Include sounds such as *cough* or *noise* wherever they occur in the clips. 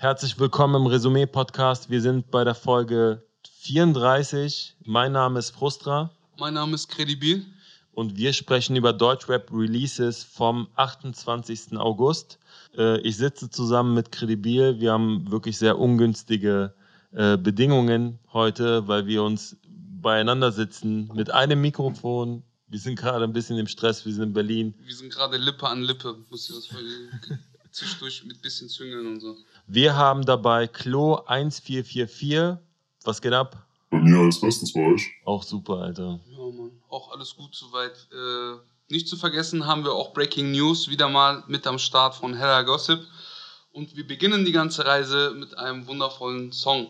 Herzlich willkommen im Resümee-Podcast. Wir sind bei der Folge 34. Mein Name ist Frustra. Mein Name ist Credibil. Und wir sprechen über Deutschrap-Releases vom 28. August. Äh, ich sitze zusammen mit Credibil. Wir haben wirklich sehr ungünstige äh, Bedingungen heute, weil wir uns beieinander sitzen mit einem Mikrofon. Wir sind gerade ein bisschen im Stress, wir sind in Berlin. Wir sind gerade Lippe an Lippe, muss ich das *laughs* zwischendurch mit bisschen züngeln und so. Wir haben dabei Klo 1444. Was geht ab? Bei mir alles bestens bei euch. Auch super, Alter. Ja, Mann. Auch alles gut soweit. Äh, nicht zu vergessen haben wir auch Breaking News wieder mal mit am Start von Hella Gossip. Und wir beginnen die ganze Reise mit einem wundervollen Song.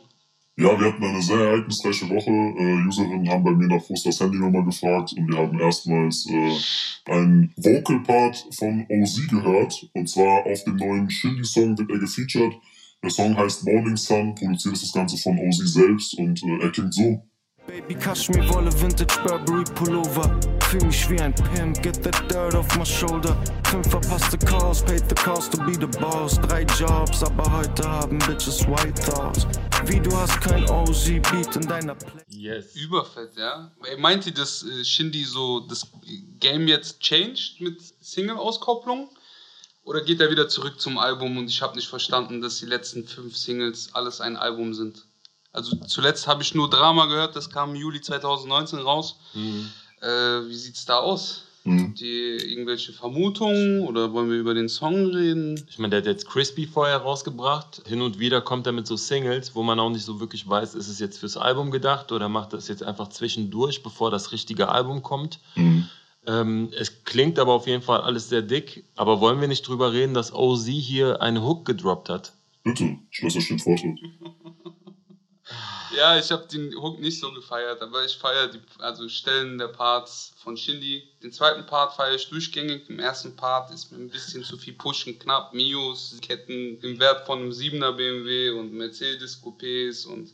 Ja, wir hatten eine sehr ereignisreiche Woche. Äh, Userinnen haben bei mir nach das Handynummer gefragt und wir haben erstmals äh, einen Vocal-Part von OZ gehört. Und zwar auf dem neuen Shindy-Song wird er gefeatured. Der Song heißt Morning Sun, produziert ist das Ganze von OZ selbst und äh, er klingt so. Baby Kashmir Wolle Vintage Burberry Pullover Fühl mich wie ein Pimp, get the dirt off my shoulder Fünf verpasste Calls, paid the cost to be the boss Drei Jobs, aber heute haben Bitches white thoughts Wie du hast kein OZ-Beat in deiner Play Yes. Überfett, ja. Meint ihr, dass äh, Shindy so das Game jetzt changed mit Single-Auskopplung? Oder geht er wieder zurück zum Album und ich habe nicht verstanden, dass die letzten fünf Singles alles ein Album sind? Also zuletzt habe ich nur Drama gehört, das kam im Juli 2019 raus. Mhm. Äh, wie sieht's da aus? Mhm. Habt ihr irgendwelche Vermutungen oder wollen wir über den Song reden? Ich meine, der hat jetzt Crispy vorher rausgebracht. Hin und wieder kommt er mit so Singles, wo man auch nicht so wirklich weiß, ist es jetzt fürs Album gedacht oder macht das jetzt einfach zwischendurch, bevor das richtige Album kommt. Mhm. Ähm, es klingt aber auf jeden Fall alles sehr dick. Aber wollen wir nicht drüber reden, dass OZ hier eine Hook gedroppt hat? Bitte, ich lasse euch den Vortritt. Ja, ich habe den Hook nicht so gefeiert, aber ich feiere die also Stellen der Parts von Shindy. Den zweiten Part feiere ich durchgängig. Im ersten Part ist mir ein bisschen zu viel Pushen, knapp Mios, Ketten im Wert von einem 7er BMW und Mercedes Coupés und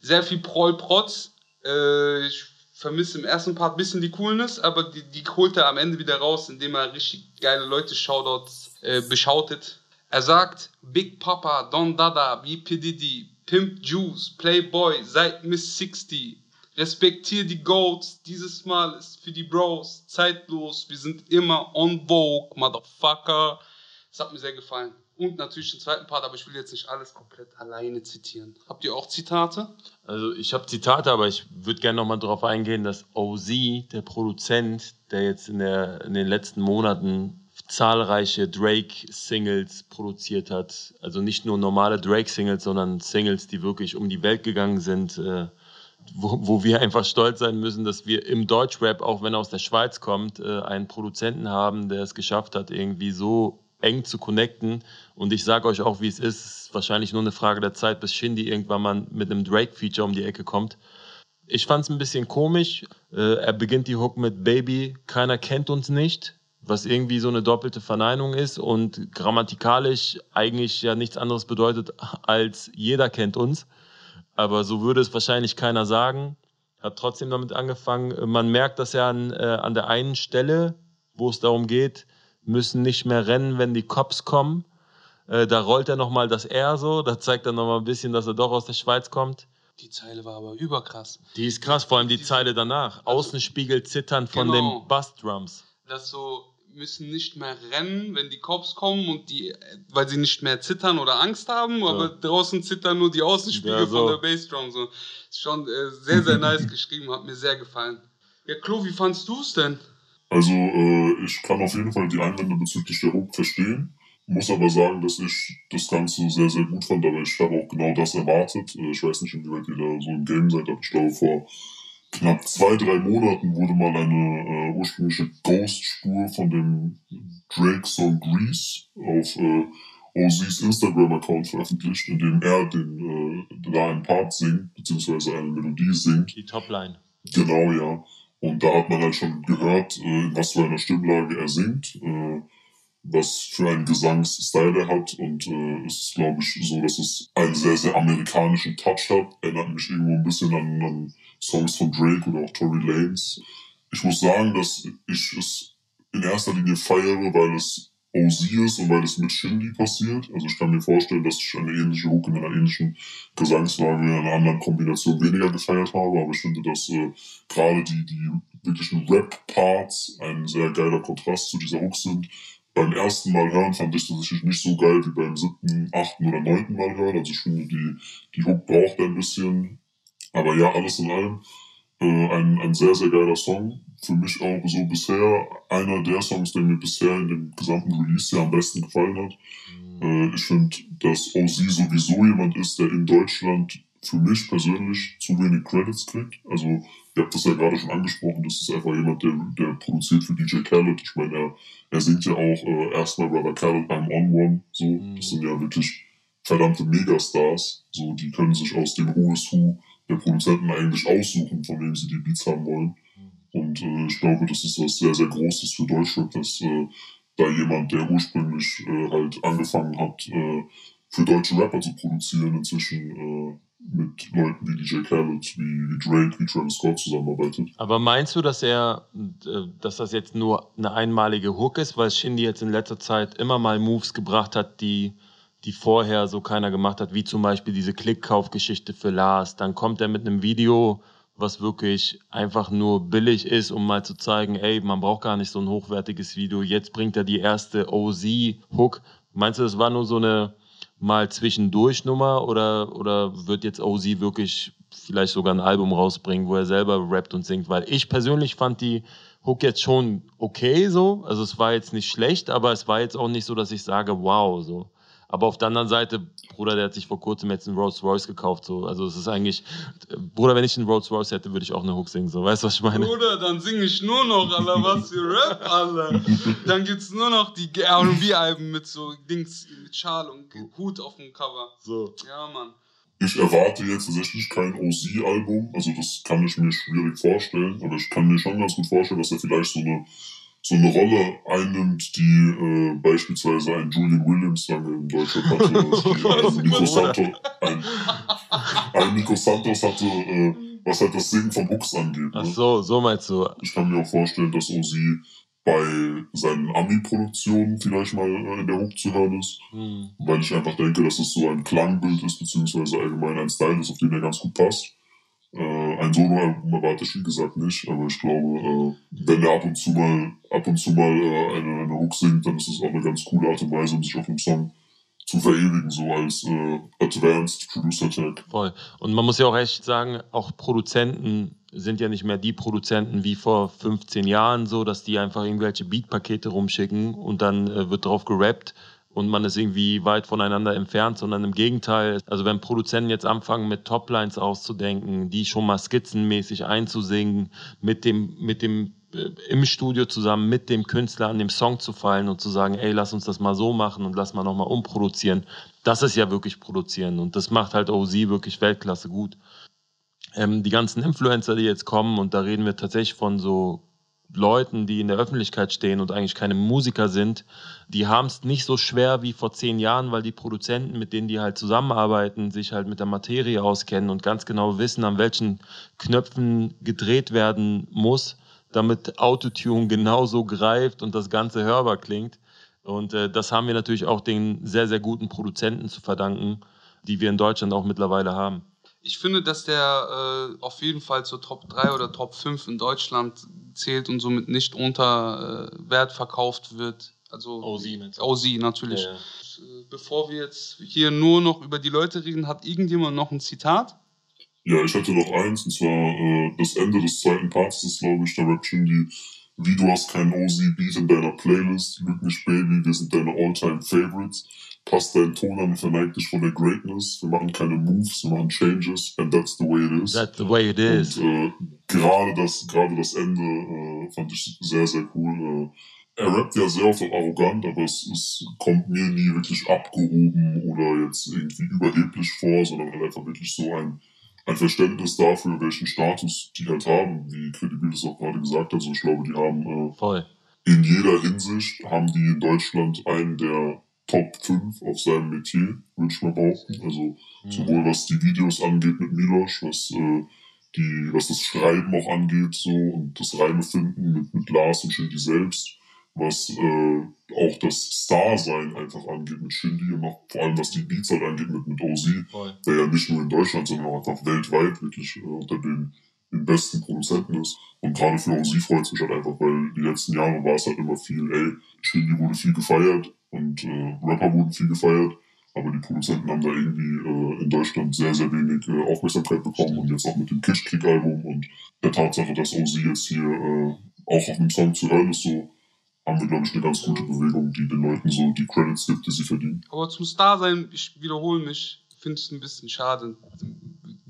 sehr viel Proll-Protz. Äh, ich vermisse im ersten Part ein bisschen die Coolness, aber die, die holt er am Ende wieder raus, indem er richtig geile Leute Shoutouts äh, beschautet. Er sagt, Big Papa, Don Dada, wie P. Diddy, Pimp Juice, Playboy, seit Miss 60. Respektier die Goats, dieses Mal ist für die Bros zeitlos. Wir sind immer on Vogue, Motherfucker. Das hat mir sehr gefallen. Und natürlich den zweiten Part, aber ich will jetzt nicht alles komplett alleine zitieren. Habt ihr auch Zitate? Also ich habe Zitate, aber ich würde gerne nochmal darauf eingehen, dass OZ, der Produzent, der jetzt in, der, in den letzten Monaten zahlreiche Drake-Singles produziert hat. Also nicht nur normale Drake-Singles, sondern Singles, die wirklich um die Welt gegangen sind, äh, wo, wo, wir einfach stolz sein müssen, dass wir im Deutschrap, auch wenn er aus der Schweiz kommt, äh, einen Produzenten haben, der es geschafft hat, irgendwie so eng zu connecten. Und ich sage euch auch, wie es ist. Es ist wahrscheinlich nur eine Frage der Zeit, bis Shindy irgendwann mal mit einem Drake-Feature um die Ecke kommt. Ich fand es ein bisschen komisch. Äh, er beginnt die Hook mit Baby, keiner kennt uns nicht was irgendwie so eine doppelte Verneinung ist und grammatikalisch eigentlich ja nichts anderes bedeutet als jeder kennt uns. Aber so würde es wahrscheinlich keiner sagen. Hat trotzdem damit angefangen. Man merkt das ja an, äh, an der einen Stelle, wo es darum geht, müssen nicht mehr rennen, wenn die Cops kommen. Äh, da rollt er nochmal das R so, da zeigt er nochmal ein bisschen, dass er doch aus der Schweiz kommt. Die Zeile war aber überkrass. Die ist krass, vor allem die, die Zeile danach. Also, Außenspiegel zittern von genau. den Bassdrums. Das so, müssen nicht mehr rennen, wenn die Cops kommen und die, weil sie nicht mehr zittern oder Angst haben, ja. aber draußen zittern nur die Außenspiegel ja, so. von der Bassdrum. So. Ist schon äh, sehr, sehr nice *laughs* geschrieben, hat mir sehr gefallen. Ja, Klo, wie fandst du es denn? Also, äh, ich kann auf jeden Fall die Einwände bezüglich der Hook verstehen. Muss aber sagen, dass ich das Ganze sehr, sehr gut fand, aber ich habe auch genau das erwartet. Äh, ich weiß nicht, inwieweit ihr da so im Game seid, aber ich glaube, vor knapp zwei, drei Monaten wurde mal eine äh, ursprüngliche Ghost-Spur von dem Drake-Song Grease auf äh, OZs Instagram-Account veröffentlicht, in dem er den, äh, da einen Part singt, beziehungsweise eine Melodie singt. Die Topline. Genau, ja. Und da hat man halt schon gehört, äh, in was für einer Stimmlage er singt, äh, was für einen Gesangsstil er hat. Und äh, es ist, glaube ich, so, dass es einen sehr, sehr amerikanischen Touch hat. Erinnert mich irgendwo ein bisschen an, an Songs von Drake oder auch Tory Lanez. Ich muss sagen, dass ich es in erster Linie feiere, weil es Ist und weil es mit Shindy passiert. Also ich kann mir vorstellen, dass ich eine ähnliche Hook in einer ähnlichen Gesangslage in einer anderen Kombination weniger gefeiert habe, aber ich finde, dass äh, gerade die, die wirklichen Rap-Parts ein sehr geiler Kontrast zu dieser Hook sind. Beim ersten Mal hören fand ich tatsächlich nicht so geil wie beim siebten, achten oder neunten Mal hören. Also ich finde, die, die Hook braucht ein bisschen. Aber ja, alles in allem äh, ein, ein sehr, sehr geiler Song. Für mich auch so bisher einer der Songs, der mir bisher in dem gesamten Release ja am besten gefallen hat. Mhm. Äh, ich finde, dass OZ sowieso jemand ist, der in Deutschland für mich persönlich zu wenig Credits kriegt. Also, ihr habt das ja gerade schon angesprochen, das ist einfach jemand, der, der produziert für DJ Khaled. Ich meine, er, er singt ja auch äh, erstmal Brother Khaled beim On One. So, mhm. das sind ja wirklich verdammte Megastars. So, die können sich aus dem Who is Who der Produzenten eigentlich aussuchen, von wem sie die Beats haben wollen. Und äh, ich glaube, das ist was sehr, sehr Großes für Deutschrap, dass äh, da jemand, der ursprünglich äh, halt angefangen hat, äh, für deutsche Rapper zu produzieren, inzwischen äh, mit Leuten wie DJ Khaled, wie, wie Drake, wie Travis Scott zusammenarbeitet. Aber meinst du, dass er, äh, dass das jetzt nur eine einmalige Hook ist, weil Shindy jetzt in letzter Zeit immer mal Moves gebracht hat, die die vorher so keiner gemacht hat, wie zum Beispiel diese Klickkaufgeschichte für Lars. Dann kommt er mit einem Video, was wirklich einfach nur billig ist, um mal zu zeigen, ey, man braucht gar nicht so ein hochwertiges Video. Jetzt bringt er die erste OZ-Hook. Meinst du, das war nur so eine mal zwischendurch Nummer oder, oder wird jetzt OZ wirklich vielleicht sogar ein Album rausbringen, wo er selber rappt und singt? Weil ich persönlich fand die Hook jetzt schon okay so. Also es war jetzt nicht schlecht, aber es war jetzt auch nicht so, dass ich sage, wow, so. Aber auf der anderen Seite, Bruder, der hat sich vor kurzem jetzt einen Rolls Royce gekauft. So. Also es ist eigentlich, Bruder, wenn ich einen Rolls Royce hätte, würde ich auch eine Hook singen. So. Weißt du, was ich meine? Bruder, dann singe ich nur noch, Alter, was für Rap, Alter. Dann gibt's nur noch die R&B-Alben mit so Dings, mit Schal und Hut auf dem Cover. So. Ja, Mann. Ich erwarte jetzt tatsächlich kein OC-Album, also das kann ich mir schwierig vorstellen, aber ich kann mir schon ganz gut vorstellen, dass er vielleicht so eine so eine Rolle einnimmt, die äh, beispielsweise ein Julian Williams lange in Deutschland hatte, *laughs* ein Nico, Santos, ein, ein Nico Santos hatte, äh, was halt das Singen von Hooks angeht. Ne? Ach so, so meinst du. Ich kann mir auch vorstellen, dass Ozi bei seinen Ami-Produktionen vielleicht mal äh, in der Hook zu hören ist, hm. weil ich einfach denke, dass es so ein Klangbild ist, beziehungsweise allgemein ein Style ist, auf den er ganz gut passt. Äh, ein Soloalbum erwarte ich wie gesagt nicht, aber ich glaube, äh, wenn er ab und zu mal ab und zu mal äh, eine, eine Hook singt, dann ist das auch eine ganz coole Art und Weise, um sich auf einem Song zu verewigen, so als äh, Advanced Producer Tag. Voll. Und man muss ja auch echt sagen, auch Produzenten sind ja nicht mehr die Produzenten wie vor 15 Jahren, so dass die einfach irgendwelche Beatpakete rumschicken und dann äh, wird drauf gerappt und man ist irgendwie weit voneinander entfernt, sondern im Gegenteil. Also wenn Produzenten jetzt anfangen, mit Toplines auszudenken, die schon mal skizzenmäßig einzusingen, mit dem, mit dem äh, im Studio zusammen mit dem Künstler an dem Song zu fallen und zu sagen, ey, lass uns das mal so machen und lass mal nochmal umproduzieren. Das ist ja wirklich produzieren und das macht halt OZ wirklich Weltklasse gut. Ähm, die ganzen Influencer, die jetzt kommen und da reden wir tatsächlich von so Leuten, die in der Öffentlichkeit stehen und eigentlich keine Musiker sind, die haben es nicht so schwer wie vor zehn Jahren, weil die Produzenten, mit denen die halt zusammenarbeiten, sich halt mit der Materie auskennen und ganz genau wissen, an welchen Knöpfen gedreht werden muss, damit Autotune genauso greift und das Ganze hörbar klingt. Und äh, das haben wir natürlich auch den sehr, sehr guten Produzenten zu verdanken, die wir in Deutschland auch mittlerweile haben. Ich finde, dass der äh, auf jeden Fall zur Top 3 oder Top 5 in Deutschland zählt und somit nicht unter äh, Wert verkauft wird. Also OZ, OZ natürlich. Ja, ja. Äh, bevor wir jetzt hier nur noch über die Leute reden, hat irgendjemand noch ein Zitat? Ja, ich hatte noch eins, und zwar äh, das Ende des zweiten Parts ist, glaube ich, der Rap die wie du hast keinen OZ-Beat in deiner Playlist, Lüg nicht Baby, wir sind deine All-Time-Favorites passt deinen Ton an, verneig dich von der Greatness. Wir machen keine Moves, wir machen Changes, and that's the way it is. That's the way it is. Und äh, gerade das, gerade das Ende äh, fand ich sehr, sehr cool. Äh, er rappt ja sehr oft arrogant, aber es, es kommt mir nie wirklich abgehoben oder jetzt irgendwie überheblich vor, sondern halt einfach wirklich so ein, ein Verständnis dafür, welchen Status die halt haben, wie Credibil das auch gerade gesagt hat. Also ich glaube, die haben äh, in jeder Hinsicht haben die in Deutschland einen der Top 5 auf seinem Metier, würde ich mal behaupten. Also mhm. sowohl was die Videos angeht mit Milosch, was äh, die, was das Schreiben auch angeht, so und das Reime finden mit, mit Lars und Shindy selbst. was äh, auch das Star-Sein einfach angeht mit Shindy und auch vor allem was die Beats halt angeht mit, mit OZ, Voll. der ja nicht nur in Deutschland, sondern auch einfach weltweit wirklich äh, unter den, den besten Produzenten ist. Und gerade für OZ freut es mich halt einfach, weil die letzten Jahre war es halt immer viel, ey, Shindy wurde viel gefeiert und äh, Rapper wurden viel gefeiert. Aber die Produzenten haben da irgendwie äh, in Deutschland sehr, sehr wenig äh, Aufmerksamkeit bekommen und jetzt auch mit dem Kitschkrieg-Album und der Tatsache, dass OZ jetzt hier äh, auch auf dem Song zu hören ist, so haben wir, glaube ich, eine ganz gute Bewegung, die den Leuten so die Credits gibt, die sie verdienen. Aber zum Star sein, ich wiederhole mich, finde es ein bisschen schade.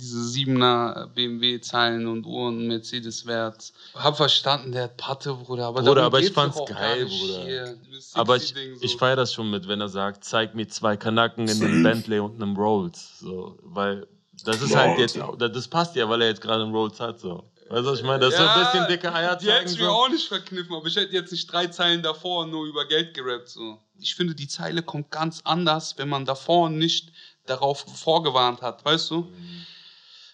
Diese 7er BMW-Zeilen und Uhren, Mercedes-Wert. Hab verstanden, der hat Patte, Bruder. Aber, Bruder, aber ich fand's geil, Bruder. Aber ich, Sexy-Ding so. ich feiere das schon mit, wenn er sagt, zeig mir zwei Kanaken in einem Bentley und einem Rolls. So, weil das ist halt jetzt, das passt ja, weil er jetzt gerade einen Rolls hat. So. Weißt du, was ich meine? Das ist so ein bisschen dicke Eier Die hätte zeigen. ich mir So. auch nicht verkniffen, aber ich hätte jetzt nicht drei Zeilen davor nur über Geld gerappt. So. Ich finde, die Zeile kommt ganz anders, wenn man davor nicht darauf vorgewarnt hat, weißt du?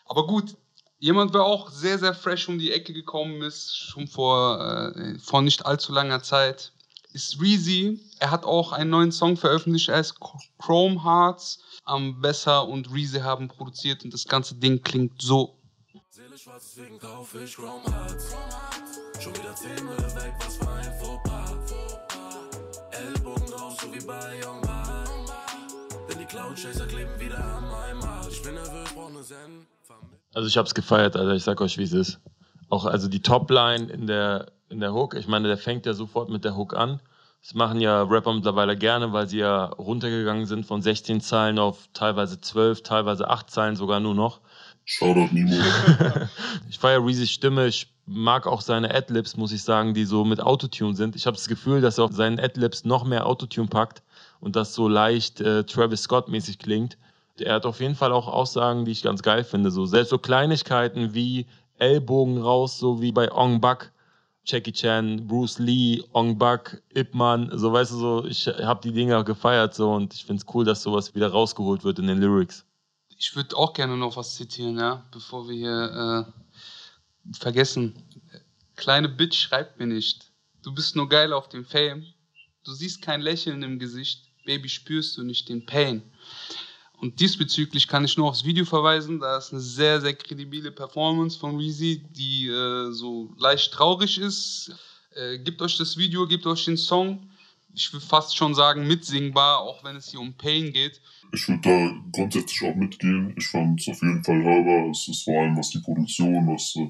Aber gut, jemand, der auch sehr, sehr fresh um die Ecke gekommen ist, schon vor, äh, vor nicht allzu langer Zeit, ist Reezy. Er hat auch einen neuen Song veröffentlicht, er heißt Chrome Hearts. Am Besser und Reezy haben produziert und das ganze Ding klingt so. Seele schwarz, deswegen kauf ich Chrome Hearts. Schon wieder 10 Mülle weg, was war ein Fauxpas? Ellbogen raus, so wie bei Young Man. Die Cloud Chaser kleben wieder an meinem Arsch. Ich bin nervös, brauch ne Zen. Also ich hab's gefeiert, Alter. Ich sag euch, wie es ist. Auch also die Topline in der, in der Hook. Ich meine, der fängt ja sofort mit der Hook an. Das machen ja Rapper mittlerweile gerne, weil sie ja runtergegangen sind von 16 Zeilen auf teilweise 12, teilweise 8 Zeilen sogar nur noch. Shoutout Nemo. *laughs* Ich feiere Reezys Stimme. Ich mag auch seine Adlibs, muss ich sagen, die so mit Autotune sind. Ich habe das Gefühl, dass er auf seinen Adlibs noch mehr Autotune packt und das so leicht äh, Travis Scott-mäßig klingt. Er hat auf jeden Fall auch Aussagen, die ich ganz geil finde. So, selbst so Kleinigkeiten wie Ellbogen raus, so wie bei Ong Bak, Jackie Chan, Bruce Lee, Ong Bak, Ip Man. So, weißt du, so, ich habe die Dinger gefeiert so und ich finde es cool, dass sowas wieder rausgeholt wird in den Lyrics. Ich würde auch gerne noch was zitieren, ja, bevor wir hier äh, vergessen. Kleine Bitch schreibt mir nicht. Du bist nur geil auf dem Fame. Du siehst kein Lächeln im Gesicht. Baby, spürst du nicht den Pain. Und diesbezüglich kann ich nur aufs Video verweisen. Da ist eine sehr, sehr kredibile Performance von Reezy, die äh, so leicht traurig ist. Äh, gebt euch das Video, gebt euch den Song. Ich will fast schon sagen mitsingbar, auch wenn es hier um Pain geht. Ich würde da grundsätzlich auch mitgehen. Ich fand es auf jeden Fall hörbar. Es ist vor allem, was die Produktion, was äh,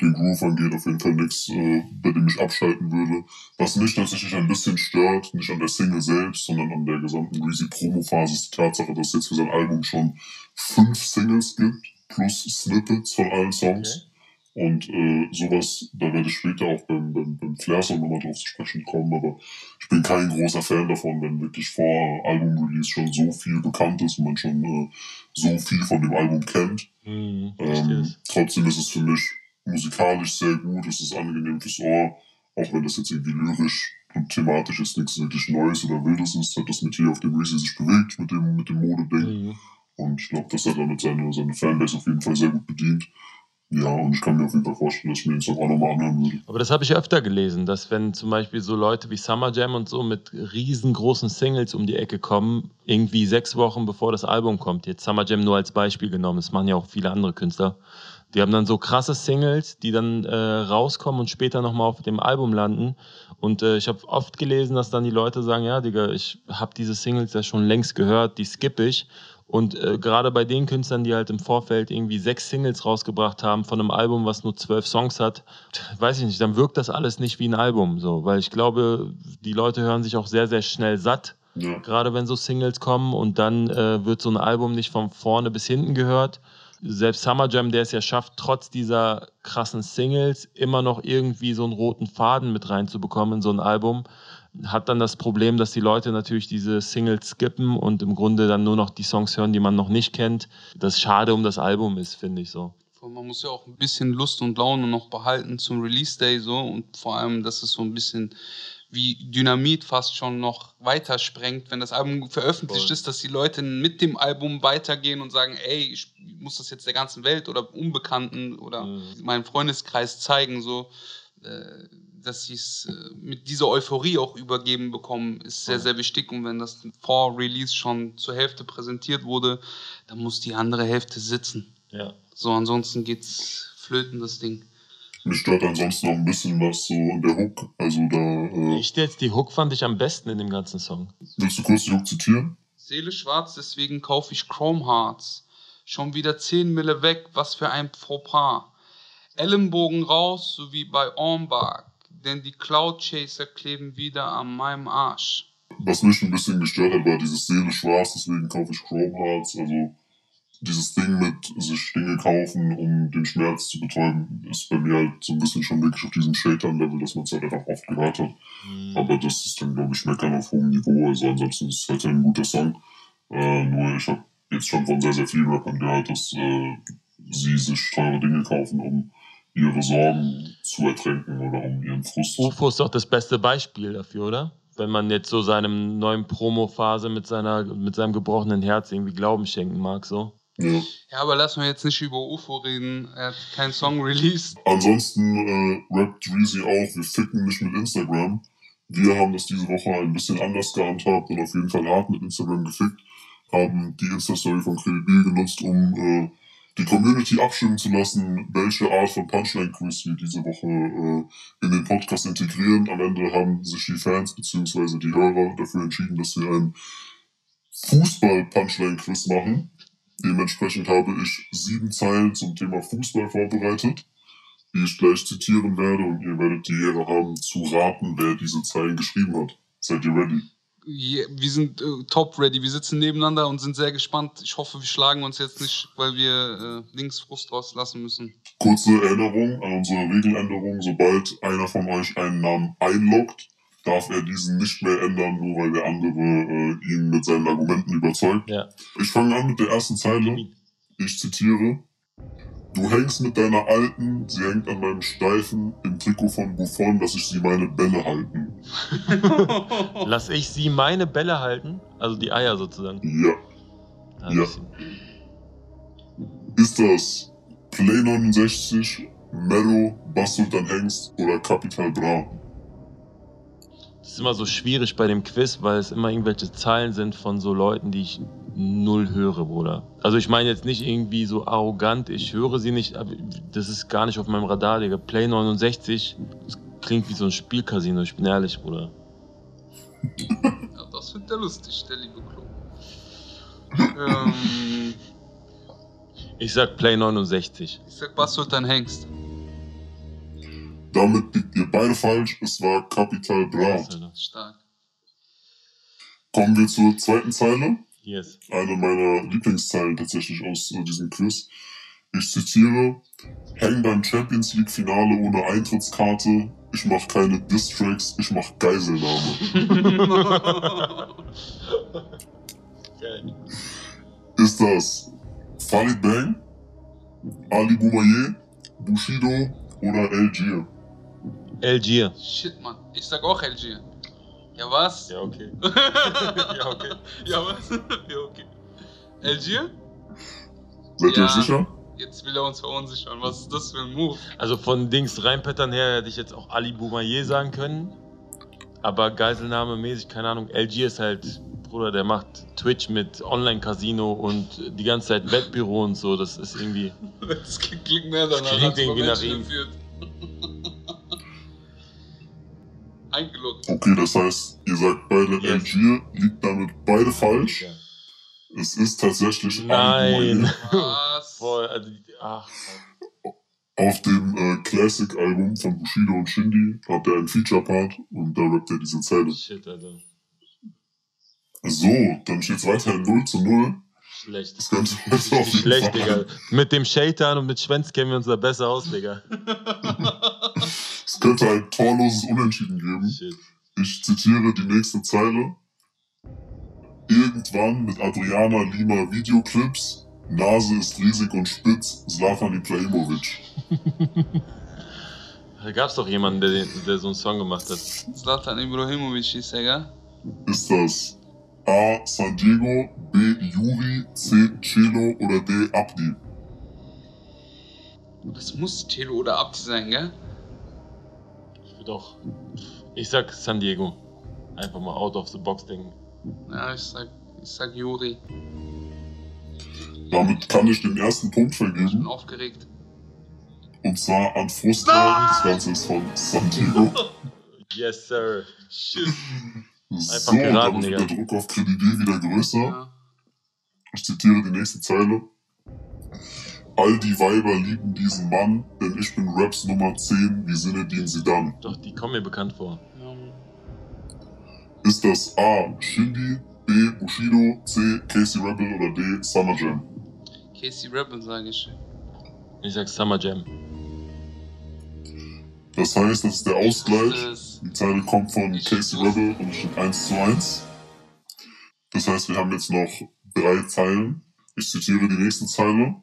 den Groove angeht, auf jeden Fall nichts, äh, bei dem ich abschalten würde. Was mich tatsächlich ein bisschen stört, nicht an der Single selbst, sondern an der gesamten Reezy-Promo-Phase, ist die Tatsache, dass es jetzt für sein Album schon fünf Singles gibt, plus Snippets von allen Songs. Und äh, sowas, da werde ich später auch beim, beim, beim Flair-Song nochmal drauf zu sprechen kommen, aber ich bin kein großer Fan davon, wenn wirklich vor Album-Release schon so viel bekannt ist und man schon äh, so viel von dem Album kennt. Mhm, Ähm, trotzdem ist es für mich musikalisch sehr gut, es ist angenehm fürs Ohr, auch wenn das jetzt irgendwie lyrisch und thematisch jetzt nichts wirklich Neues oder Wildes ist, hat das mit hier auf dem Reezy sich bewegt, mit dem, mit dem Modeding. Mhm. Und ich glaube, das hat damit seine, seine Fanbase auf jeden Fall sehr gut bedient. Ja, und ich kann mir auf jeden Fall vorstellen, dass ich mir den Song auch nochmal anhören würde. Aber das habe ich öfter gelesen, dass wenn zum Beispiel so Leute wie Summer Jam und so mit riesengroßen Singles um die Ecke kommen, irgendwie sechs Wochen bevor das Album kommt, jetzt Summer Jam nur als Beispiel genommen, das machen ja auch viele andere Künstler, die haben dann so krasse Singles, die dann äh, rauskommen und später nochmal auf dem Album landen. Und äh, ich habe oft gelesen, dass dann die Leute sagen, ja, Digga, ich habe diese Singles ja schon längst gehört, die skippe ich. Und äh, gerade bei den Künstlern, die halt im Vorfeld irgendwie sechs Singles rausgebracht haben von einem Album, was nur zwölf Songs hat, weiß ich nicht, dann wirkt das alles nicht wie ein Album. So, weil ich glaube, die Leute hören sich auch sehr, sehr schnell satt, Ja, gerade wenn so Singles kommen und dann äh, wird so ein Album nicht von vorne bis hinten gehört. Selbst Summer Jam, der es ja schafft, trotz dieser krassen Singles immer noch irgendwie so einen roten Faden mit reinzubekommen in so ein Album, hat dann das Problem, dass die Leute natürlich diese Singles skippen und im Grunde dann nur noch die Songs hören, die man noch nicht kennt. Das schade um das Album ist, finde ich so. Man muss ja auch ein bisschen Lust und Laune noch behalten zum Release Day so und vor allem, dass es so ein bisschen wie Dynamit fast schon noch weiter sprengt, wenn das Album veröffentlicht Voll. ist, dass die Leute mit dem Album weitergehen und sagen, ey, ich muss das jetzt der ganzen Welt oder Unbekannten oder Mhm. meinem Freundeskreis zeigen, so. Äh, dass sie es äh, mit dieser Euphorie auch übergeben bekommen, ist sehr, sehr wichtig. Und wenn das vor Release schon zur Hälfte präsentiert wurde, dann muss die andere Hälfte sitzen. Ja. So, ansonsten geht's flöten, das Ding. Mich stört ansonsten noch ein bisschen was so in der Hook. Also da, äh, Ich jetzt, die Hook fand ich am besten in dem ganzen Song. willst du kurz die Hook zitieren? Seele schwarz, deswegen kaufe ich Chrome Hearts. Schon wieder 10 Mille weg, was für ein Fauxpas. Ellenbogen raus, so wie bei Ornberg. Denn die Cloud Chaser kleben wieder an meinem Arsch. Was mich ein bisschen gestört hat, war dieses Seele schwarz, deswegen kaufe ich Chrome Hearts. Also dieses Ding mit sich Dinge kaufen, um den Schmerz zu betäuben, ist bei mir halt so ein bisschen schon wirklich auf diesem Shakedown-Level, dass man es halt einfach oft gehört hat. Mhm. Aber das ist dann, glaube ich, Meckern auf hohem Niveau. Also ansonsten ist es halt ein guter Song. Äh, nur ich habe jetzt schon von sehr, sehr vielen Rappern gehört, dass äh, sie sich teure Dinge kaufen, um ihre Sorgen zu ertränken oder um ihren Frust. UFO ist doch das beste Beispiel dafür, oder? Wenn man jetzt so seinem neuen Promo-Phase mit, seiner, mit seinem gebrochenen Herz irgendwie Glauben schenken mag, so. Ja. Ja, aber lass mal jetzt nicht über UFO reden. Er hat keinen Song released. Ansonsten äh, rappt Reezy auch, wir ficken nicht mit Instagram. Wir haben das diese Woche ein bisschen anders gehandhabt und auf jeden Fall hart mit Instagram gefickt. Haben die Insta-Story von Credibil genutzt, um äh, die Community abstimmen zu lassen, welche Art von Punchline-Quiz wir diese Woche äh, in den Podcast integrieren. Am Ende haben sich die Fans bzw. die Hörer dafür entschieden, dass wir ein Fußball-Punchline-Quiz machen. Dementsprechend habe ich sieben Zeilen zum Thema Fußball vorbereitet, die ich gleich zitieren werde und ihr werdet die Ehre haben zu raten, wer diese Zeilen geschrieben hat. Seid ihr ready? Je- Wir sind äh, top ready. Wir sitzen nebeneinander und sind sehr gespannt. Ich hoffe, wir schlagen uns jetzt nicht, weil wir äh, links Frust rauslassen müssen. Kurze Erinnerung an unsere Regeländerung. Sobald einer von euch einen Namen einloggt, darf er diesen nicht mehr ändern, nur weil der andere äh, ihn mit seinen Argumenten überzeugt. Ja. Ich fange an mit der ersten Zeile. Ich zitiere. Du hängst mit deiner Alten, sie hängt an meinem Steifen, im Trikot von Buffon, dass ich sie meine Bälle halten. *laughs* Lass ich sie meine Bälle halten? Also die Eier sozusagen. Ja. Ah, Ja. Ist das Play 69, Mello, Basultan Hengst oder Capital Bra? Das ist immer so schwierig bei dem Quiz, weil es immer irgendwelche Zahlen sind von so Leuten, die ich null höre, Bruder. Also ich meine jetzt nicht irgendwie so arrogant, ich höre sie nicht, aber das ist gar nicht auf meinem Radar, Digga. Play 69, das klingt wie so ein Spielcasino, ich bin ehrlich, Bruder. *laughs* Ja, das findet er lustig, der liebe Klo. ähm, Ich sag Play 69. ich sag Basultan Hengst. Damit liegt ihr beide falsch, es war Capital Bra. Stark. Kommen wir zur zweiten Zeile. Yes. Eine meiner Lieblingszeilen tatsächlich aus äh, diesem Quiz. Ich zitiere, häng beim Champions League Finale ohne Eintrittskarte. Ich mach keine Distracks, ich mach Geiselnahme. *laughs* Ist das Farid Bang, Ali Boumaier, Bushido oder LG? Algier. Shit, Mann. Ich sag auch LG. Ja, was? Ja, okay. *laughs* ja, okay. *laughs* Ja, was? *laughs* ja, okay. LG? Seid ihr Ja. euch sicher? Jetzt will er uns verunsichern. Was ist das für ein Move? Also von Dings reinpattern her hätte ich jetzt auch Ali Boumaier sagen können. Aber Geiselnahme mäßig, keine Ahnung. LG ist halt, Bruder, der macht Twitch mit Online-Casino und die ganze Zeit Wettbüro und so. Das ist irgendwie. Das klingt mehr danach. klingt als irgendwie nach ihm. Eingeloggt. Okay, das heißt, ihr sagt beide Yes. LG, liegt damit beide falsch. Ja. Es ist tatsächlich Nein. Was? *laughs* Voll, also, ach. Auf dem äh, Classic-Album von Bushido und Shindy hat er einen Feature-Part und da rappt er diese Zeile. shit, Alter. So, dann steht's weiter 0 zu 0. Schlecht. Das könnte besser auf Richtig schlecht, Fall. Digga. Mit dem Shaitan und mit Schwänz kennen wir uns da besser aus, Digga. Es könnte ein torloses Unentschieden geben. Shit. Ich zitiere die nächste Zeile. Irgendwann mit Adriana Lima Videoclips. Nase ist riesig und spitz. Zlatan Ibrahimovic. Da gab's doch jemanden, der, den- der so einen Song gemacht hat. Zlatan Ibrahimovic hieß er, gell? Ist das A. San Diego, B. Juri, C. Celo oder D. Abdi? Das muss Telo oder Abdi sein, gell? Doch. Ich sag San Diego. Einfach mal out of the box denken. Ja, ich sag, ich sag Juri. Damit kann ich den ersten Punkt Ich bin vergeben. aufgeregt. Und zwar an Frustra. Das Ganze ist von San Diego. *laughs* Yes, sir. Shit. *laughs* So, geraten, damit wird der Digga. Druck auf Kredit wieder größer. Ja. Ich zitiere die nächste Zeile. All die Weiber lieben diesen Mann, denn ich bin Raps Nummer 10 wie Sinedin Sidan. Doch, die kommen mir bekannt vor. Ja. Ist das A. Shindy, B. Bushido, C. Casey Rebel oder D. Summer Jam? Casey Rebel, sage ich. Ich sag Summer Jam. Das heißt, das ist der Ausgleich. Die Zeile kommt von Casey Rebel und steht 1 zu 1. Das heißt, wir haben jetzt noch drei Zeilen. Ich zitiere die nächste Zeile.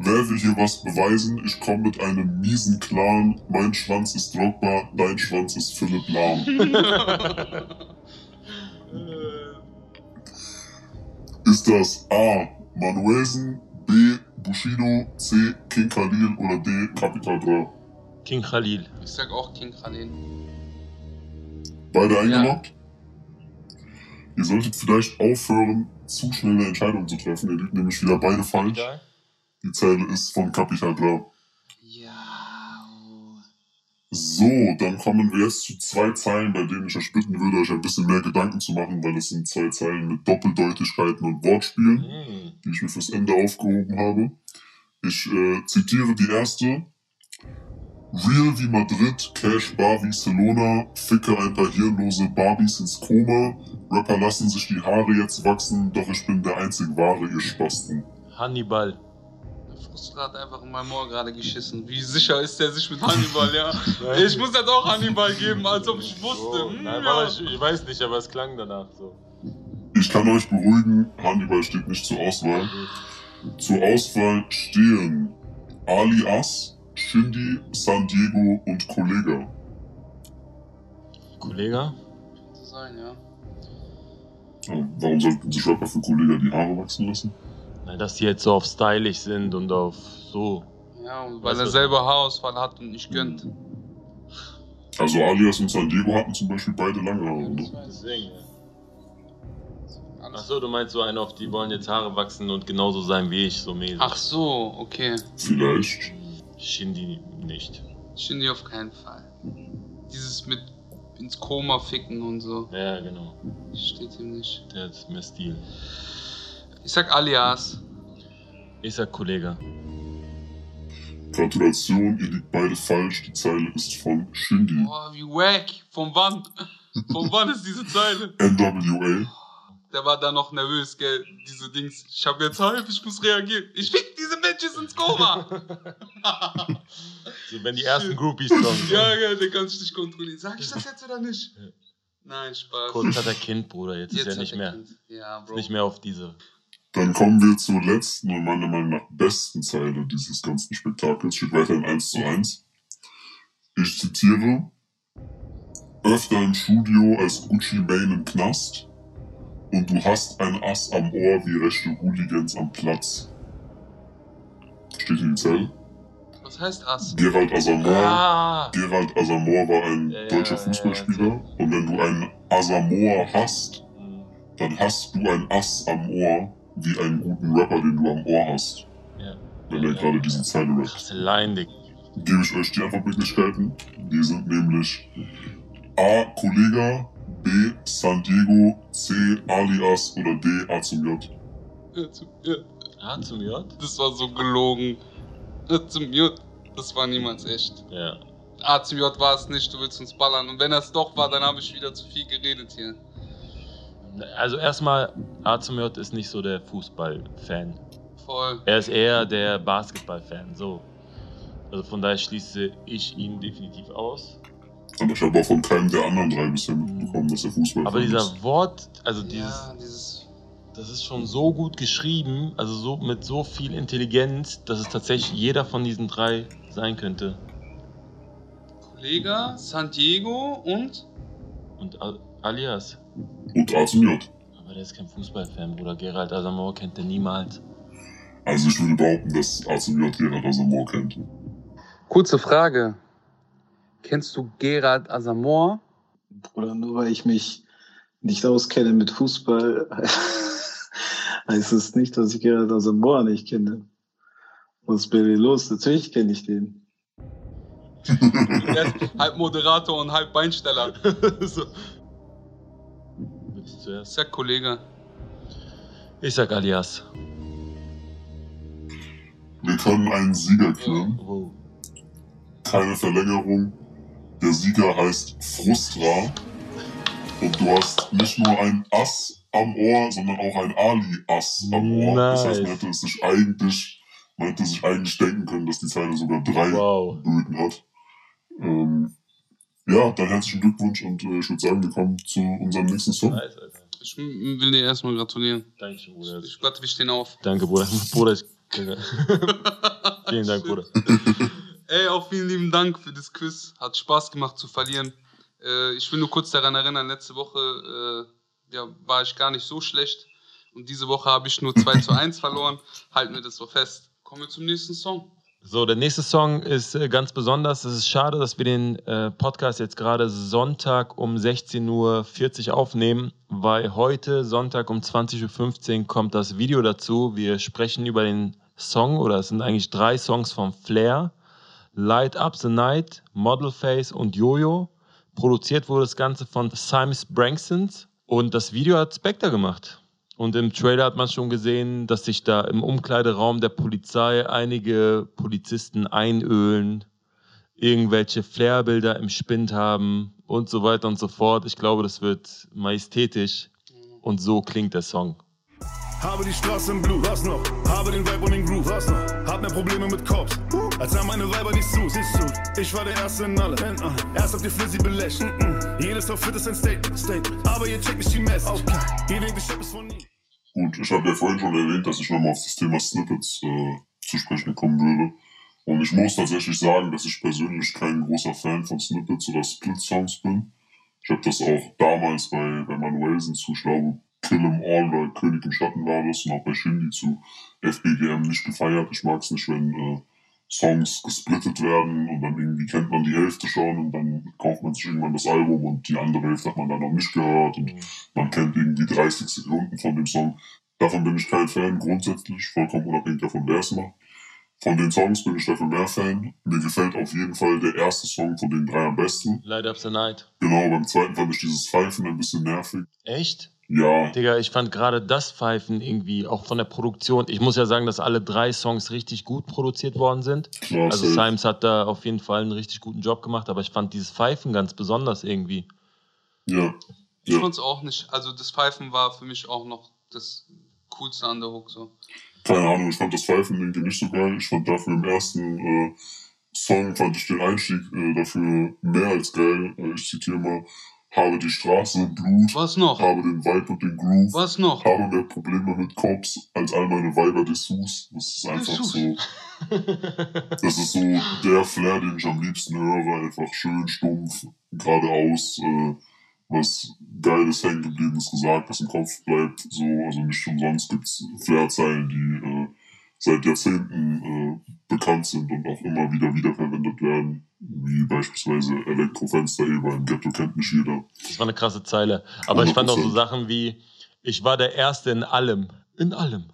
Wer will hier was beweisen? Ich komme mit einem miesen Clan. Mein Schwanz ist Drogba, dein Schwanz ist Philipp Lahm. *laughs* Ist das A. Manuelsen, B. Bushido, C. King Khalil oder D. Capital Bra? King Khalil. ich sag auch King Khalil. Beide eingeloggt? Ihr solltet vielleicht aufhören, zu schnelle Entscheidungen zu treffen. Ihr liegt nämlich wieder beide falsch. Egal. Die Zeile ist von Capital Bra. Ja. So, dann kommen wir jetzt zu zwei Zeilen, bei denen ich euch bitten würde, euch ein bisschen mehr Gedanken zu machen, weil es sind zwei Zeilen mit Doppeldeutigkeiten und Wortspielen, Hm. die ich mir fürs Ende aufgehoben habe. Ich äh, zitiere die erste. Real wie Madrid, Cash Bar wie Barcelona, ficke ein paar hirnlose Barbies ins Koma, Rapper lassen sich die Haare jetzt wachsen, doch ich bin der einzig wahre, ihr Spasten. Hannibal. Der Frustra hat einfach in meinem Ohr gerade geschissen. Wie sicher ist der sich mit Hannibal, ja? Ich muss jetzt auch Hannibal geben, als ob ich wusste. Oh, Hm, nein, ja. aber ich, ich weiß nicht, aber es klang danach so. Ich kann euch beruhigen, Hannibal steht nicht zur Auswahl. Zur Auswahl stehen Alias, Shindy, San Diego und Kollega. Kollege? Könnte sein, ja. Warum sollten sich Rapper für Kollega die Haare wachsen lassen? Nein, dass die jetzt so auf stylisch sind und auf so. Ja, und weil er selber Haarausfall hat und nicht gönnt. Also Alias und San Diego hatten zum Beispiel beide lange Haare, oder? Deswegen, ja. Achso, du meinst so einen auf die wollen jetzt Haare wachsen und genauso sein wie ich, so mäßig. Ach so, okay. Vielleicht. Shindy nicht. Shindy auf keinen Fall. Dieses mit ins Koma ficken und so. Ja, genau. Steht ihm nicht. Der hat mehr Stil. Ich sag Alias. Ich sag Kollege. Gratulation, ihr liegt beide falsch. Die Zeile ist von Shindy. Boah, wie wack. Von wann? Von wann ist diese Zeile? NWA. Der war da noch nervös, gell? Diese Dings. Ich hab jetzt halb, ich muss reagieren. Ich fick diese Bitches ins Koma. *laughs* So, wenn die ersten Groupies kommen. ja, ja, der kann sich nicht kontrollieren. Sag ich das jetzt oder nicht? Nein, Spaß. Kurz hat er Kind, Bruder. Jetzt, Jetzt ist er nicht er mehr. Kind. Ja, Ist Bro. nicht mehr auf diese. Dann kommen wir zur letzten und meiner Meinung nach besten Zeile dieses ganzen Spektakels. Steht weiterhin 1 zu 1. Ich zitiere. Öfter im Studio als Gucci Mane im Knast. Und du hast ein Ass am Ohr wie rechte Hooligans am Platz. Steht in die Zeile. Was heißt Ass? Gerald Asamoah. Ah! Gerald Asamoah war ein Ja, deutscher ja, Fußballspieler. ja, Und wenn du einen Asamoah hast, dann hast du ein Ass am Ohr wie einen guten Rapper, den du am Ohr hast. Ja. Wenn er gerade diese Zeile rappt. Krasse Line. Gebe ich euch die Antwortmöglichkeiten. Die sind nämlich A. Kollega, B. San Diego, C. Alias oder D. A zum J. Ja, zum- ja, A zum J? Das war so gelogen. Ja, Zum J. Das war niemals echt. Ja. A zum J war es nicht, du willst uns ballern. Und wenn das doch war, dann habe ich wieder zu viel geredet hier. Also erstmal, A zum J ist nicht so der Fußball-Fan. Voll. Er ist eher der Basketball-Fan. So. Also von daher schließe ich ihn definitiv aus. Aber ich habe auch von keinem der anderen drei bisher mitbekommen, dass er Fußball Aber ist. dieser Wort, also dieses, ja, dieses. das ist schon so gut geschrieben, also so mit so viel Intelligenz, dass es tatsächlich jeder von diesen drei sein könnte. Kollege, San Diego und. Und Al- alias. Und A zum J. Aber der ist kein Fußballfan, Bruder. Gerald Asamoah kennt er niemals. Also ich würde behaupten, dass A zum J Gerald Asamoah kennt. Kurze Frage. Kennst du Gerard Asamoah? Bruder, nur weil ich mich nicht auskenne mit Fußball, *laughs* heißt es nicht, dass ich Gerard Asamoah nicht kenne. Was ist bei dir los? Natürlich kenne ich den. Er ist halb Moderator und halb Beinsteller. *laughs* so. Willst du zuerst? Sag Kollege. Ich sag Alias. Wir können einen Sieger. Wow. Keine Verlängerung. Der Sieger heißt Frustra. Und du hast nicht nur ein Ass am Ohr, sondern auch ein Ali-Ass am Ohr. Das heißt, man Nice. hätte es sich eigentlich, man hätte sich eigentlich denken können, dass die Zeile sogar drei Wow. Böden hat. Ähm, ja, dann herzlichen Glückwunsch und äh, ich würde sagen, wir kommen zu unserem nächsten Song. Nice. Ich will dir erstmal gratulieren. Dankeschön, Bruder. Ich warte, wir stehen auf. Danke, Bruder. Bruder, ich. *laughs* Vielen Dank, Bruder. *laughs* Ey, auch vielen lieben Dank für das Quiz. Hat Spaß gemacht zu verlieren. Äh, ich will nur kurz daran erinnern, letzte Woche äh, ja, war ich gar nicht so schlecht. Und diese Woche habe ich nur 2 zu 1 *laughs* verloren. Halten wir das so fest. Kommen wir zum nächsten Song. So, der nächste Song ist äh, ganz besonders. Es ist schade, dass wir den äh, Podcast jetzt gerade Sonntag um 16.40 Uhr aufnehmen, weil heute Sonntag um 20.15 Uhr kommt das Video dazu. Wir sprechen über den Song, oder es sind eigentlich drei Songs von Flair. Light Up the Night, Model Face und Jojo. Produziert wurde das Ganze von Simes Branksons und das Video hat Spectre gemacht. Und im Trailer hat man schon gesehen, dass sich da im Umkleideraum der Polizei einige Polizisten einölen, irgendwelche Flairbilder im Spind haben und so weiter und so fort. Ich glaube, das wird majestätisch und so klingt der Song. Habe die Straße im Blut, was noch? Habe den Vibe und den Groove, was noch? Hab mehr Probleme mit Cops, als haben meine Weiber nicht zu, siehst du? Ich war der Erste in alle, erst habt ihr Flizzy belässt, mm -mm. jedes Dorf fit ist ein State, State, aber ihr checkt nicht die Message, okay. ihr denkt, ich hab es von nie. Gut, ich habe ja vorhin schon erwähnt, dass ich nochmal auf das Thema Snippets äh, zu sprechen kommen würde. Und ich muss tatsächlich sagen, dass ich persönlich kein großer Fan von Snippets oder Split-Songs bin. Ich habe das auch damals bei, bei Manuelsen zu, ich glaube, Kill 'em All oder König im Schatten war das und auch bei Shindy zu FBGM nicht gefeiert. Ich mag es nicht, wenn äh, Songs gesplittet werden und dann irgendwie kennt man die Hälfte schon und dann kauft man sich irgendwann das Album und die andere Hälfte hat man dann noch nicht gehört und man kennt irgendwie 30 Sekunden von dem Song. Davon bin ich kein Fan, grundsätzlich, vollkommen unabhängig davon, wer es macht. Von den Songs bin ich dafür mehr Fan. Mir gefällt auf jeden Fall der erste Song von den drei am besten. Light Up the Night. Genau, beim zweiten fand ich dieses Pfeifen ein bisschen nervig. Echt? Ja, Digga, ich fand gerade das Pfeifen irgendwie auch von der Produktion. Ich muss ja sagen, dass alle drei Songs richtig gut produziert worden sind. klar, Also safe. Simes hat da auf jeden Fall einen richtig guten Job gemacht, aber ich fand dieses Pfeifen ganz besonders irgendwie. Ja, Ich Ja. fand's auch nicht. Also das Pfeifen war für mich auch noch das Coolste an der Hook. So. keine Ahnung, ich fand das Pfeifen irgendwie nicht so geil. Ich fand dafür im ersten äh, Song, fand ich den Einstieg äh, dafür mehr als geil. Äh, ich zitiere mal, habe die Straße im Blut, Was noch? habe den Vibe und den Groove. Was noch? habe mehr Probleme mit Cops als all meine Weiber Dessous. Das ist einfach Dessous. so. Das ist so der Flair, den ich am liebsten höre. Einfach schön stumpf, geradeaus, äh, was Geiles hängen gebliebenes gesagt, was im Kopf bleibt. So, also nicht umsonst gibt's Flair-Zeilen, die äh, seit Jahrzehnten äh, bekannt sind und auch immer wieder wiederverwendet werden. Wie beispielsweise Elektrofensterheber im Ghetto kennt nicht jeder. Das war eine krasse Zeile. Aber ich fand auch so 100%. Sachen wie, ich war der Erste in allem. In allem.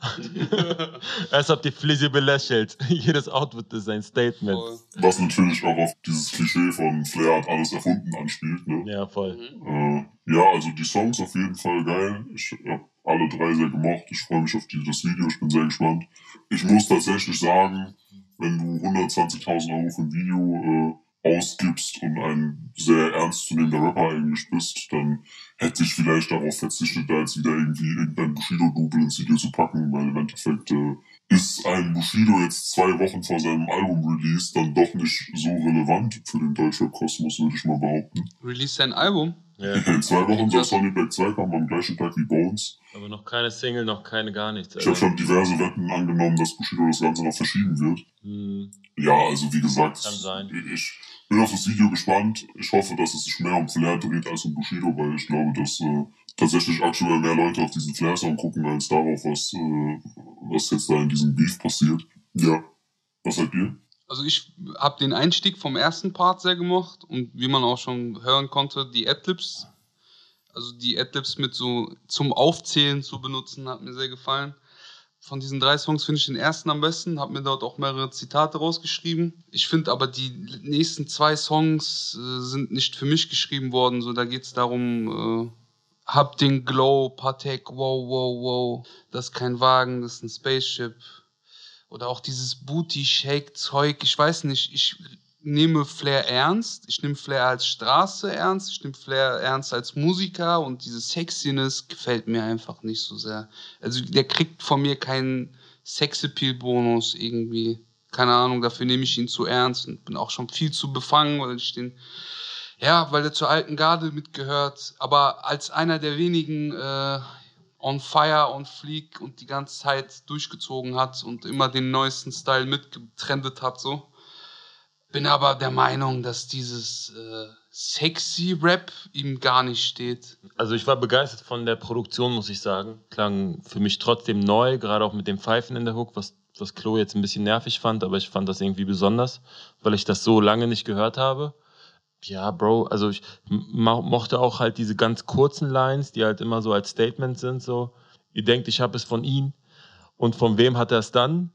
Erst habt ihr Flizzy belächelt. *laughs* Jedes Outfit ist ein Statement. Voll. Was natürlich auch auf dieses Klischee von Flair hat alles erfunden anspielt. Ne? Ja, voll. Mhm. Äh, ja, also die Songs auf jeden Fall geil. Ich habe alle drei sehr gemocht. Ich freue mich auf die, das Video. Ich bin sehr gespannt. Ich muss tatsächlich sagen, wenn du 120.000 Euro für ein Video äh, ausgibst und ein sehr ernstzunehmender Rapper eigentlich bist, dann hätte ich vielleicht darauf verzichtet, da jetzt wieder irgendwie irgendein Bushido-Double ins Video zu packen, weil im Endeffekt äh, ist ein Bushido jetzt zwei Wochen vor seinem Album-Release dann doch nicht so relevant für den Deutschrap-Kosmos, würde ich mal behaupten. Release sein Album. Ja. In zwei Wochen soll Sonny Black 2 kommen, am gleichen Tag wie Bones. Aber noch keine Single, noch keine gar nichts. Ich habe schon diverse Wetten angenommen, dass Bushido das Ganze noch verschieben wird. Hm, Ja, also wie gesagt, Kann sein. ich bin auf das Video gespannt. Ich hoffe, dass es sich mehr um Flair dreht als um Bushido, weil ich glaube, dass äh, tatsächlich aktuell mehr Leute auf diesen Flair-Song gucken, als darauf, was, äh, was jetzt da in diesem Beef passiert. Ja, was sagt ihr? Also ich habe den Einstieg vom ersten Part sehr gemocht und wie man auch schon hören konnte, die Adlibs, also die Adlibs mit so zum Aufzählen zu benutzen, hat mir sehr gefallen. Von diesen drei Songs finde ich den ersten am besten, habe mir dort auch mehrere Zitate rausgeschrieben. Ich finde aber die nächsten zwei Songs äh, sind nicht für mich geschrieben worden. So, da geht es darum, äh, hab den Glow, Patek, wow, wow, wow, das ist kein Wagen, das ist ein Spaceship. Oder auch dieses Booty-Shake-Zeug, ich weiß nicht, ich nehme Flair ernst, ich nehme Flair als Straße ernst, ich nehme Flair ernst als Musiker und diese Sexiness gefällt mir einfach nicht so sehr. Also der kriegt von mir keinen Sexappeal-Bonus irgendwie. Keine Ahnung, dafür nehme ich ihn zu ernst und bin auch schon viel zu befangen, weil ich den, ja, weil er zur alten Garde mitgehört. Aber als einer der wenigen äh, on fire, on fleek und die ganze Zeit durchgezogen hat und immer den neuesten Style mitgetrendet hat, so bin aber der Meinung, dass dieses äh, sexy Rap ihm gar nicht steht. Also ich war begeistert von der Produktion, muss ich sagen. Klang für mich trotzdem neu, gerade auch mit dem Pfeifen in der Hook, was, was Chloe jetzt ein bisschen nervig fand, aber ich fand das irgendwie besonders, weil ich das so lange nicht gehört habe. Ja, Bro, also ich mochte auch halt diese ganz kurzen Lines, die halt immer so als Statement sind, so, ihr denkt, ich habe es von ihm und von wem hat er es dann?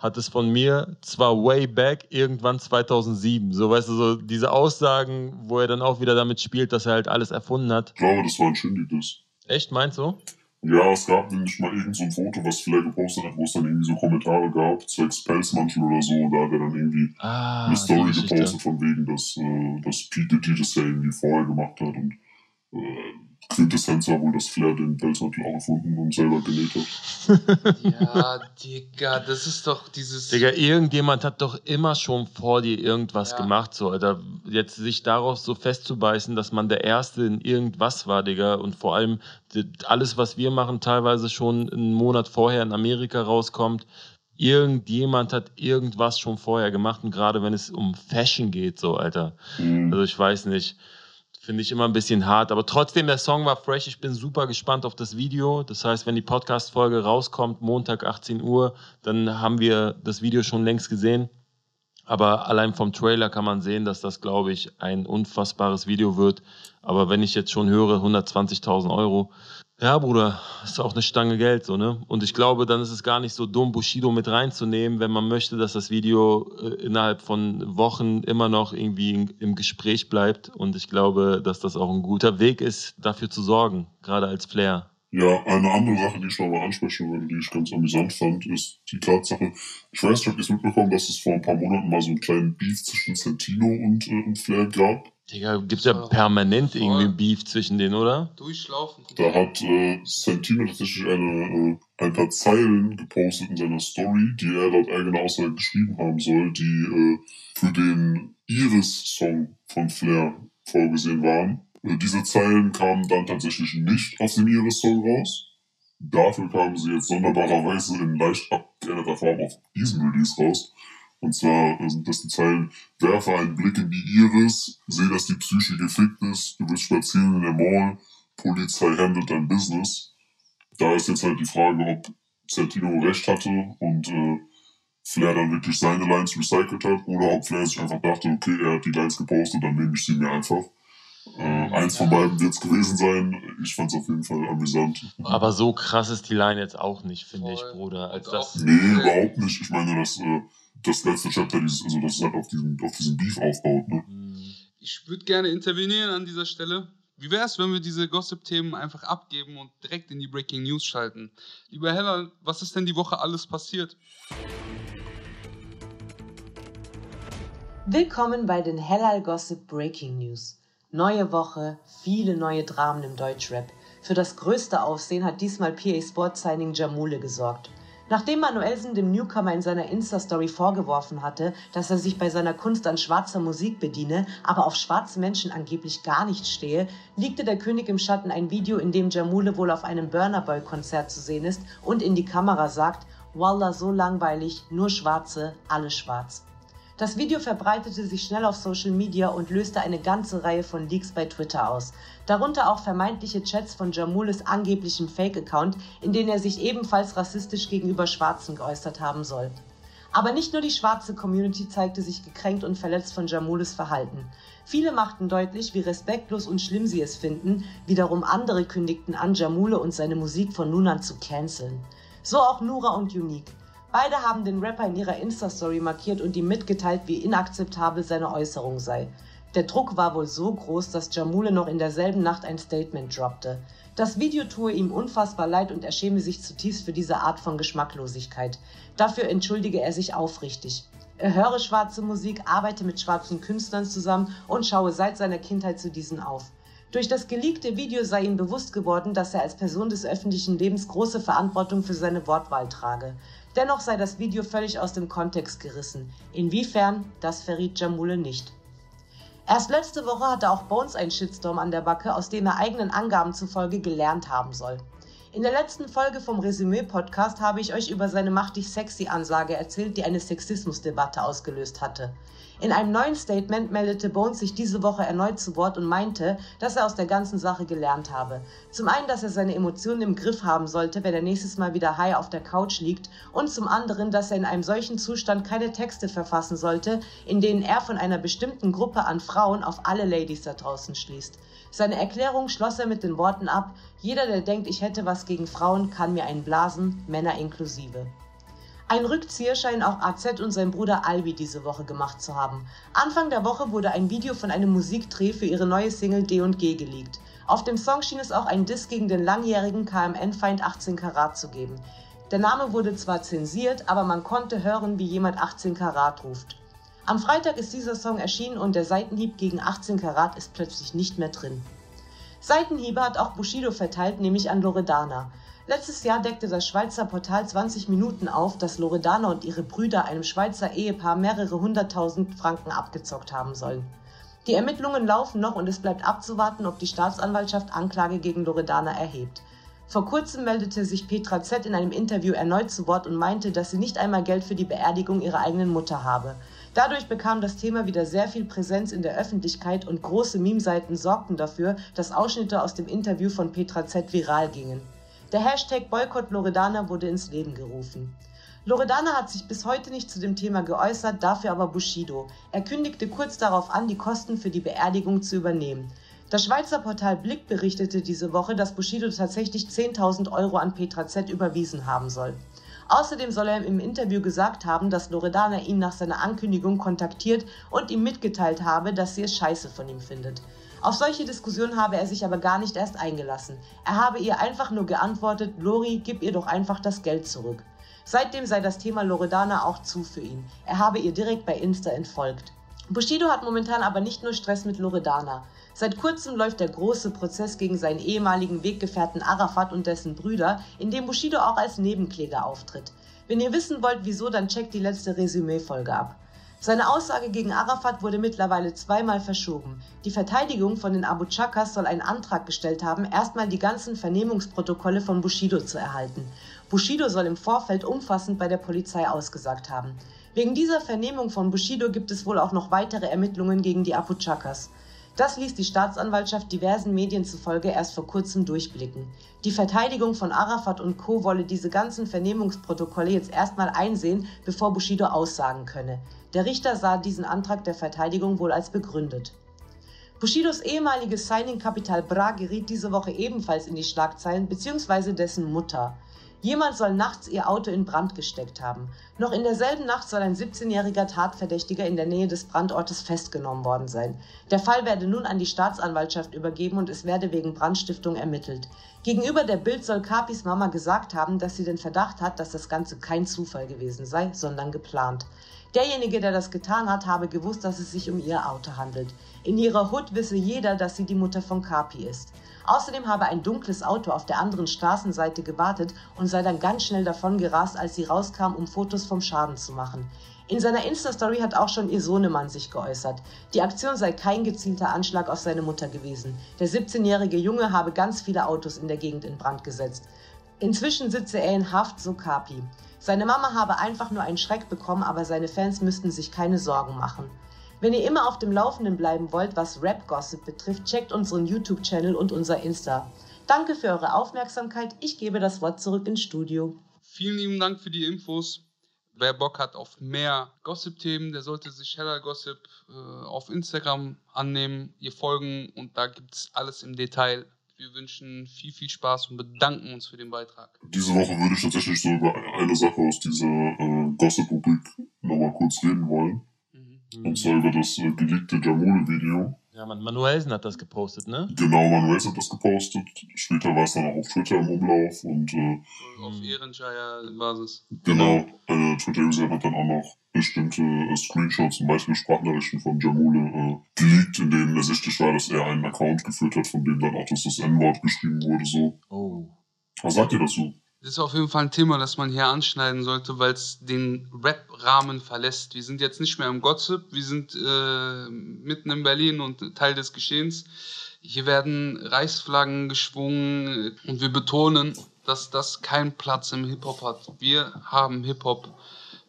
hat es von mir zwar way back, irgendwann 2007. So, weißt du, so diese Aussagen, wo er dann auch wieder damit spielt, dass er halt alles erfunden hat. Ich glaube, das war ein Shindy-Diss. Echt, meinst du? Ja, es gab nämlich mal irgend so ein Foto, was Flair gepostet hat, wo es dann irgendwie so Kommentare gab, zwecks Pelzmantel oder so, und da hat er dann irgendwie ah, eine Story gepostet von wegen, dass, äh, dass Pete das ja irgendwie vorher gemacht hat. Und äh, Quintessenz war wohl, dass Flair den Pelzmantel auch erfunden und selber genäht hat. ja, Digga, das ist doch dieses. Digga, irgendjemand hat doch immer schon vor dir irgendwas ja. gemacht, so, Alter. Jetzt sich darauf so festzubeißen, dass man der Erste in irgendwas war, Digga, und vor allem alles, was wir machen, teilweise schon einen Monat vorher in Amerika rauskommt. Irgendjemand hat irgendwas schon vorher gemacht und gerade wenn es um Fashion geht, so, Alter. Mhm. Also ich weiß nicht. Finde ich immer ein bisschen hart. Aber trotzdem, der Song war fresh. Ich bin super gespannt auf das Video. Das heißt, wenn die Podcast-Folge rauskommt, Montag 18 Uhr, dann haben wir das Video schon längst gesehen. Aber allein vom Trailer kann man sehen, dass das, glaube ich, ein unfassbares Video wird. Aber wenn ich jetzt schon höre, 120.000 Euro, ja, Bruder, ist auch eine Stange Geld, so, ne? Und ich glaube, dann ist es gar nicht so dumm, Bushido mit reinzunehmen, wenn man möchte, dass das Video äh, innerhalb von Wochen immer noch irgendwie in, im Gespräch bleibt. Und ich glaube, dass das auch ein guter Weg ist, dafür zu sorgen, gerade als Flair. Ja, eine andere Sache, die ich noch mal ansprechen würde, die ich ganz amüsant fand, ist die Tatsache, ich weiß ob ihr es mitbekommen, dass es vor ein paar Monaten mal so einen kleinen Beef zwischen Santino und, äh, und Flair gab. Digga, gibt's ja permanent Voll. irgendwie Beef zwischen denen, oder? Durchlaufen. Da hat äh, Santino tatsächlich eine, äh, ein paar Zeilen gepostet in seiner Story, die er laut eigener Aussage geschrieben haben soll, die äh, für den Iris-Song von Flair vorgesehen waren. Äh, diese Zeilen kamen dann tatsächlich nicht aus dem Iris-Song raus. Dafür kamen sie jetzt sonderbarerweise in leicht abgeänderter Form auf diesem Release raus. Und zwar sind das die Zeilen, werfe einen Blick in die Iris, sehe, dass die Psyche gefickt ist, du willst spazieren in der Mall, Polizei handelt dein Business. Da ist jetzt halt die Frage, ob Santino recht hatte und äh, Flair dann wirklich seine Lines recycelt hat oder ob Flair sich einfach dachte, okay, er hat die Lines gepostet, dann nehme ich sie mir einfach. Äh, eins von beiden wird es gewesen sein. Ich fand es auf jeden Fall amüsant. Aber so krass ist die Line jetzt auch nicht, finde ich, Bruder. Als das nee, überhaupt nicht. Ich meine, das äh, das letzte Chapter, dieses, also das halt auf diesen, auf diesen Beef aufbaut. Ne? Ich würde gerne intervenieren an dieser Stelle. Wie wäre es, wenn wir diese Gossip-Themen einfach abgeben und direkt in die Breaking News schalten? Lieber Heller, was ist denn die Woche alles passiert? Willkommen bei den Hellal Gossip Breaking News. Neue Woche, viele neue Dramen im Deutschrap. Für das größte Aufsehen hat diesmal PA Sport Signing Jamule gesorgt. Nachdem Manuelsen dem Newcomer in seiner Insta-Story vorgeworfen hatte, dass er sich bei seiner Kunst an schwarzer Musik bediene, aber auf schwarze Menschen angeblich gar nicht stehe, legte der König im Schatten ein Video, in dem Jamule wohl auf einem Burner Boy-Konzert zu sehen ist und in die Kamera sagt, Wallah, so langweilig, nur Schwarze, alle schwarz. Das Video verbreitete sich schnell auf Social Media und löste eine ganze Reihe von Leaks bei Twitter aus. Darunter auch vermeintliche Chats von Jamules angeblichem Fake-Account, in denen er sich ebenfalls rassistisch gegenüber Schwarzen geäußert haben soll. Aber nicht nur die schwarze Community zeigte sich gekränkt und verletzt von Jamules Verhalten. Viele machten deutlich, wie respektlos und schlimm sie es finden, wiederum andere kündigten an, Jamule und seine Musik von nun an zu canceln. So auch Nura und Unique. Beide haben den Rapper in ihrer Insta-Story markiert und ihm mitgeteilt, wie inakzeptabel seine Äußerung sei. Der Druck war wohl so groß, dass Jamule noch in derselben Nacht ein Statement droppte. Das Video tue ihm unfassbar leid und er schäme sich zutiefst für diese Art von Geschmacklosigkeit. Dafür entschuldige er sich aufrichtig. Er höre schwarze Musik, arbeite mit schwarzen Künstlern zusammen und schaue seit seiner Kindheit zu diesen auf. Durch das geleakte Video sei ihm bewusst geworden, dass er als Person des öffentlichen Lebens große Verantwortung für seine Wortwahl trage. Dennoch sei das Video völlig aus dem Kontext gerissen. Inwiefern, das verriet Jamule nicht. Erst letzte Woche hatte auch Bones einen Shitstorm an der Backe, aus dem er eigenen Angaben zufolge gelernt haben soll. In der letzten Folge vom Resümee-Podcast habe ich euch über seine machtig sexy Ansage erzählt, die eine Sexismusdebatte ausgelöst hatte. In einem neuen Statement meldete Bones sich diese Woche erneut zu Wort und meinte, dass er aus der ganzen Sache gelernt habe. Zum einen, dass er seine Emotionen im Griff haben sollte, wenn er nächstes Mal wieder high auf der Couch liegt, und zum anderen, dass er in einem solchen Zustand keine Texte verfassen sollte, in denen er von einer bestimmten Gruppe an Frauen auf alle Ladies da draußen schließt. Seine Erklärung schloss er mit den Worten ab, jeder, der denkt, ich hätte was gegen Frauen, kann mir einen blasen, Männer inklusive. Ein Rückzieher scheinen auch AZ und sein Bruder Albi diese Woche gemacht zu haben. Anfang der Woche wurde ein Video von einem Musikdreh für ihre neue Single D&G geleakt. Auf dem Song schien es auch einen Diss gegen den langjährigen KMN-Feind 18 Karat zu geben. Der Name wurde zwar zensiert, aber man konnte hören, wie jemand 18 Karat ruft. Am Freitag ist dieser Song erschienen und der Seitenhieb gegen 18 Karat ist plötzlich nicht mehr drin. Seitenhiebe hat auch Bushido verteilt, nämlich an Loredana. Letztes Jahr deckte das Schweizer Portal 20 Minuten auf, dass Loredana und ihre Brüder einem Schweizer Ehepaar mehrere hunderttausend Franken abgezockt haben sollen. Die Ermittlungen laufen noch und es bleibt abzuwarten, ob die Staatsanwaltschaft Anklage gegen Loredana erhebt. Vor kurzem meldete sich Petra Z in einem Interview erneut zu Wort und meinte, dass sie nicht einmal Geld für die Beerdigung ihrer eigenen Mutter habe. Dadurch bekam das Thema wieder sehr viel Präsenz in der Öffentlichkeit und große Meme-Seiten sorgten dafür, dass Ausschnitte aus dem Interview von Petra Z viral gingen. Der Hashtag Boykott Loredana wurde ins Leben gerufen. Loredana hat sich bis heute nicht zu dem Thema geäußert, dafür aber Bushido. Er kündigte kurz darauf an, die Kosten für die Beerdigung zu übernehmen. Das Schweizer Portal Blick berichtete diese Woche, dass Bushido tatsächlich 10.000 Euro an Petra Z überwiesen haben soll. Außerdem soll er im Interview gesagt haben, dass Loredana ihn nach seiner Ankündigung kontaktiert und ihm mitgeteilt habe, dass sie es scheiße von ihm findet. Auf solche Diskussionen habe er sich aber gar nicht erst eingelassen. Er habe ihr einfach nur geantwortet, Lori, gib ihr doch einfach das Geld zurück. Seitdem sei das Thema Loredana auch zu für ihn. Er habe ihr direkt bei Insta entfolgt. Bushido hat momentan aber nicht nur Stress mit Loredana. Seit kurzem läuft der große Prozess gegen seinen ehemaligen Weggefährten Arafat und dessen Brüder, in dem Bushido auch als Nebenkläger auftritt. Wenn ihr wissen wollt, wieso, dann checkt die letzte Resümee-Folge ab. Seine Aussage gegen Arafat wurde mittlerweile zweimal verschoben. Die Verteidigung von den Abu Chakas soll einen Antrag gestellt haben, erstmal die ganzen Vernehmungsprotokolle von Bushido zu erhalten. Bushido soll im Vorfeld umfassend bei der Polizei ausgesagt haben. Wegen dieser Vernehmung von Bushido gibt es wohl auch noch weitere Ermittlungen gegen die Abu Chakas. Das ließ die Staatsanwaltschaft diversen Medien zufolge erst vor kurzem durchblicken. Die Verteidigung von Arafat und Co. wolle diese ganzen Vernehmungsprotokolle jetzt erstmal einsehen, bevor Bushido aussagen könne. Der Richter sah diesen Antrag der Verteidigung wohl als begründet. Bushidos ehemaliges Signing-Kapital Bra geriet diese Woche ebenfalls in die Schlagzeilen bzw. dessen Mutter. Jemand soll nachts ihr Auto in Brand gesteckt haben. Noch in derselben Nacht soll ein 17-jähriger Tatverdächtiger in der Nähe des Brandortes festgenommen worden sein. Der Fall werde nun an die Staatsanwaltschaft übergeben und es werde wegen Brandstiftung ermittelt. Gegenüber der Bild soll Kapis Mama gesagt haben, dass sie den Verdacht hat, dass das Ganze kein Zufall gewesen sei, sondern geplant. Derjenige, der das getan hat, habe gewusst, dass es sich um ihr Auto handelt. In ihrer Hut wisse jeder, dass sie die Mutter von Kapi ist. Außerdem habe ein dunkles Auto auf der anderen Straßenseite gewartet und sei dann ganz schnell davon gerast, als sie rauskam, um Fotos vom Schaden zu machen. In seiner Insta-Story hat auch schon ihr Sohnemann sich geäußert. Die Aktion sei kein gezielter Anschlag auf seine Mutter gewesen. Der 17-jährige Junge habe ganz viele Autos in der Gegend in Brand gesetzt. Inzwischen sitze er in Haft, so Kapi. Seine Mama habe einfach nur einen Schreck bekommen, aber seine Fans müssten sich keine Sorgen machen. Wenn ihr immer auf dem Laufenden bleiben wollt, was Rap-Gossip betrifft, checkt unseren YouTube-Channel und unser Insta. Danke für eure Aufmerksamkeit. Ich gebe das Wort zurück ins Studio. Vielen lieben Dank für die Infos. Wer Bock hat auf mehr Gossip-Themen, der sollte sich Heller Gossip äh, auf Instagram annehmen, ihr folgen und da gibt es alles im Detail. Wir wünschen viel, viel Spaß und bedanken uns für den Beitrag. Diese Woche würde ich tatsächlich so über eine Sache aus dieser äh, Gossip-Rubrik nochmal kurz reden wollen. Mhm. Und zwar über das äh, geleakte Jamule-Video. Ja, man, Manuelsen hat das gepostet, ne? Genau, Manuel hat das gepostet. Später war es dann auch auf Twitter im Umlauf und äh, Auf Ehrenscheier-Basis. genau, eine Twitter-User hat dann auch noch bestimmte äh, Screenshots und weitere Sprachnachrichten von Jamule äh, geleakt, in denen ersichtlich war, dass er einen Account geführt hat, von dem dann auch das, das N-Wort geschrieben wurde. So. Oh. Was sagt ihr dazu? Das ist auf jeden Fall ein Thema, das man hier anschneiden sollte, weil es den Rap-Rahmen verlässt. Wir sind jetzt nicht mehr im Gossip, wir sind äh, mitten in Berlin und Teil des Geschehens. Hier werden Reichsflaggen geschwungen und wir betonen, dass das keinen Platz im Hip-Hop hat. Wir haben Hip-Hop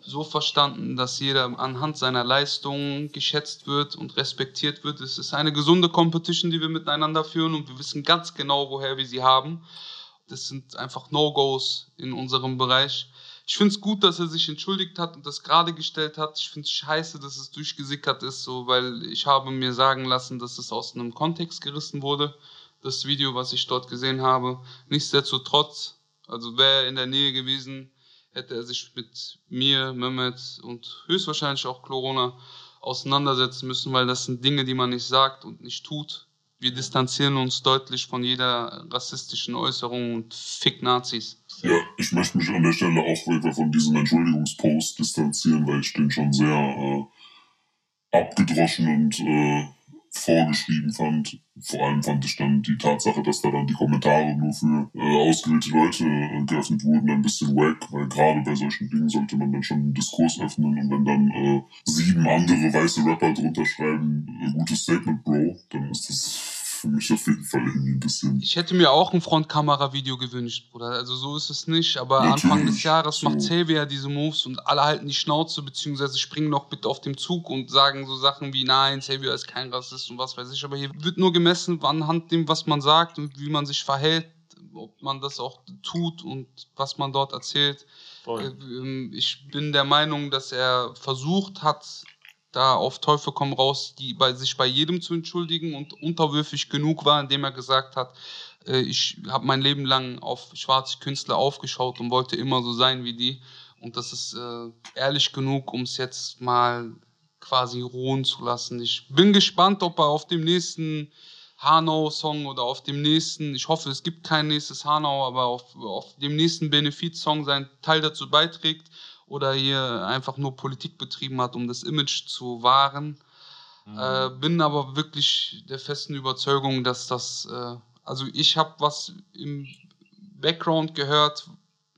so verstanden, dass jeder anhand seiner Leistungen geschätzt wird und respektiert wird. Es ist eine gesunde Competition, die wir miteinander führen und wir wissen ganz genau, woher wir sie haben. Das sind einfach No-Gos in unserem Bereich. Ich finde es gut, dass er sich entschuldigt hat und das gerade gestellt hat. Ich finde es scheiße, dass es durchgesickert ist, so, weil ich habe mir sagen lassen, dass es aus einem Kontext gerissen wurde, das Video, was ich dort gesehen habe. Nichtsdestotrotz, also wäre er in der Nähe gewesen, hätte er sich mit mir, Mehmet und höchstwahrscheinlich auch Corona auseinandersetzen müssen, weil das sind Dinge, die man nicht sagt und nicht tut. Wir distanzieren uns deutlich von jeder rassistischen Äußerung und Fick Nazis. Ja, ich möchte mich an der Stelle auch von diesem Entschuldigungspost distanzieren, weil ich den schon sehr äh, abgedroschen und äh, vorgeschrieben fand. Vor allem fand ich dann die Tatsache, dass da dann die Kommentare nur für äh, ausgewählte Leute äh, geöffnet wurden, ein bisschen wack, weil gerade bei solchen Dingen sollte man dann schon einen Diskurs öffnen und wenn dann äh, sieben andere weiße Rapper drunter schreiben, äh, gutes Statement, Bro, dann ist das für mich auf jeden Fall irgendwie ein bisschen Ich hätte mir auch ein Frontkamera-Video gewünscht, Bruder. Also so ist es nicht. Aber Natürlich, Anfang des Jahres so. macht Xavier diese Moves und alle halten die Schnauze, beziehungsweise springen noch bitte auf dem Zug und sagen so Sachen wie, nein, Xavier ist kein Rassist und was weiß ich. Aber hier wird nur gemessen anhand dem, was man sagt und wie man sich verhält, ob man das auch tut und was man dort erzählt. Voll. Äh, ähm, Ich bin der Meinung, dass er versucht hat, da auf Teufel komm raus, die bei sich bei jedem zu entschuldigen und unterwürfig genug war, indem er gesagt hat, äh, ich habe mein Leben lang auf schwarze Künstler aufgeschaut und wollte immer so sein wie die. Und das ist äh, ehrlich genug, um es jetzt mal quasi ruhen zu lassen. Ich bin gespannt, ob er auf dem nächsten Hanau-Song oder auf dem nächsten, ich hoffe, es gibt kein nächstes Hanau, aber auf, auf dem nächsten Benefit-Song seinen Teil dazu beiträgt oder hier einfach nur Politik betrieben hat, um das Image zu wahren. Äh, bin aber wirklich der festen Überzeugung, dass das, äh, also ich habe was im Background gehört,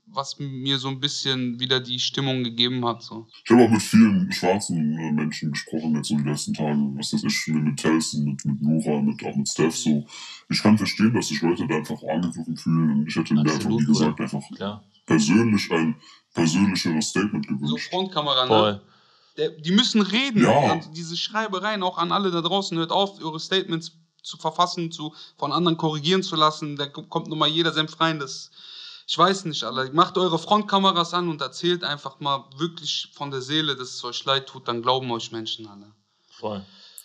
was mir so ein bisschen wieder die Stimmung gegeben hat. So. Ich habe auch mit vielen schwarzen äh, Menschen gesprochen jetzt so die letzten Tage. Was weiß ich, mit Telson, mit, mit Nora, mit, auch mit Steph so. Ich kann verstehen, dass sich Leute da einfach angegriffen fühlen und ich hätte mir einfach, wie gesagt, einfach Klar. persönlich ein persönlicheres Statement So gewünscht. Frontkamera, ne? Voll. Der, die müssen reden. Ja. Diese Schreibereien auch an alle da draußen. Hört auf, eure Statements zu verfassen, zu, von anderen korrigieren zu lassen. Da kommt nochmal jeder Senf rein. Das, ich weiß nicht, Alter. Macht eure Frontkameras an und erzählt einfach mal wirklich von der Seele, dass es euch leid tut. Dann glauben euch Menschen alle. Voll.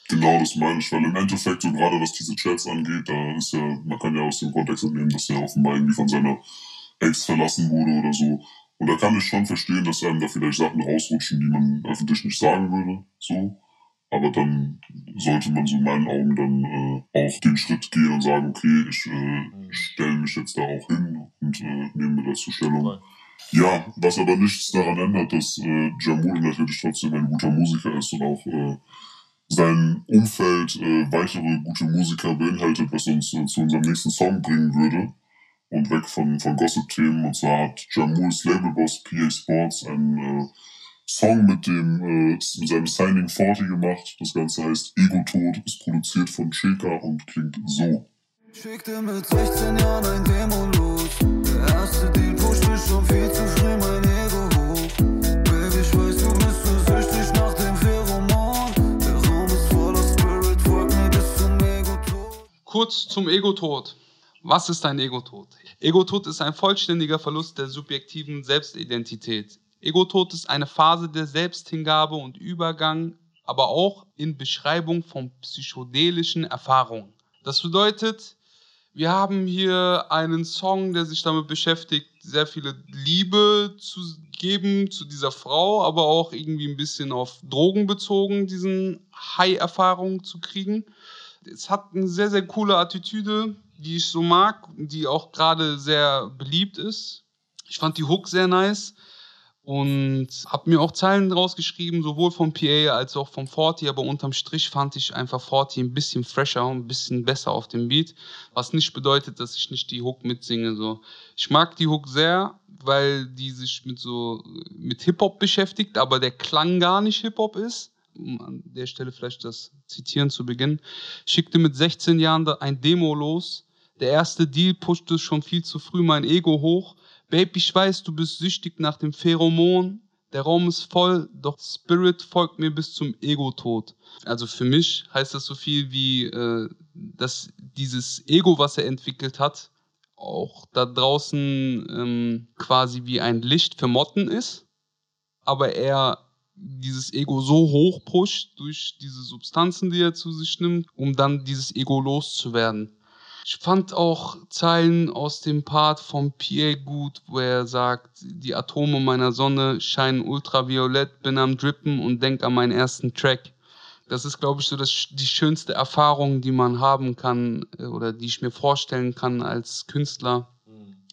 Genau, das meine ich, weil im Endeffekt, so gerade was diese Chats angeht, da ist ja, man kann ja aus dem Kontext entnehmen, dass er offenbar irgendwie von seiner Ex verlassen wurde oder so. Und da kann ich schon verstehen, dass einem da vielleicht Sachen rausrutschen, die man öffentlich nicht sagen würde, so. Aber dann sollte man so in meinen Augen dann äh, auch den Schritt gehen und sagen, okay, ich äh, stelle mich jetzt da auch hin und äh, nehme dazu Stellung. Ja, was aber nichts daran ändert, dass äh, Jamul natürlich trotzdem ein guter Musiker ist und auch äh, sein Umfeld äh, weitere gute Musiker beinhaltet, was uns äh, zu unserem nächsten Song bringen würde. Und weg von, von Gossip-Themen. Und zwar hat Jamuls Labelboss PA Sports einen äh, Song mit dem äh, mit seinem Signing 40 gemacht. Das Ganze heißt Ego-Tod, ist produziert von Cheka und klingt so. Schickte mit 16 Jahren ein Demo los. Der erste Deal pushte schon viel zu früh mein Ego hoch. Baby, ich weiß, du bist so süchtig nach dem Pheromon. Der Raum ist voller Spirit, folg mir bis zum Ego-Tod. Kurz zum Ego-Tod. Was ist ein Ego-Tod? Ego-Tod ist ein vollständiger Verlust der subjektiven Selbstidentität. Ego-Tod ist eine Phase der Selbsthingabe und Übergang, aber auch in Beschreibung von psychedelischen Erfahrungen. Das bedeutet, wir haben hier einen Song, der sich damit beschäftigt, sehr viele Liebe zu geben zu dieser Frau, aber auch irgendwie ein bisschen auf Drogen bezogen, diesen High-Erfahrungen zu kriegen. Es hat eine sehr, sehr coole Attitüde, die ich so mag, die auch gerade sehr beliebt ist. Ich fand die Hook sehr nice und habe mir auch Zeilen rausgeschrieben, sowohl vom PA als auch vom Forti, aber unterm Strich fand ich einfach Forti ein bisschen fresher, ein bisschen besser auf dem Beat, was nicht bedeutet, dass ich nicht die Hook mitsinge. So. Ich mag die Hook sehr, weil die sich mit so mit Hip-Hop beschäftigt, aber der Klang gar nicht Hip-Hop ist. Um an der Stelle vielleicht das Zitieren zu beginnen. Schickte mit 16 Jahren ein Demo los. Der erste Deal pushte schon viel zu früh mein Ego hoch. Babe, ich weiß, du bist süchtig nach dem Pheromon. Der Raum ist voll, doch Spirit folgt mir bis zum Ego-Tod. Also für mich heißt das so viel wie, äh, dass dieses Ego, was er entwickelt hat, auch da draußen ähm, quasi wie ein Licht für Motten ist, aber er dieses Ego so hoch pusht durch diese Substanzen, die er zu sich nimmt, um dann dieses Ego loszuwerden. Ich fand auch Zeilen aus dem Part von Pierre gut, wo er sagt, die Atome meiner Sonne scheinen ultraviolett, bin am Drippen und denk an meinen ersten Track. Das ist, glaube ich, so das, die schönste Erfahrung, die man haben kann äh, oder die ich mir vorstellen kann als Künstler,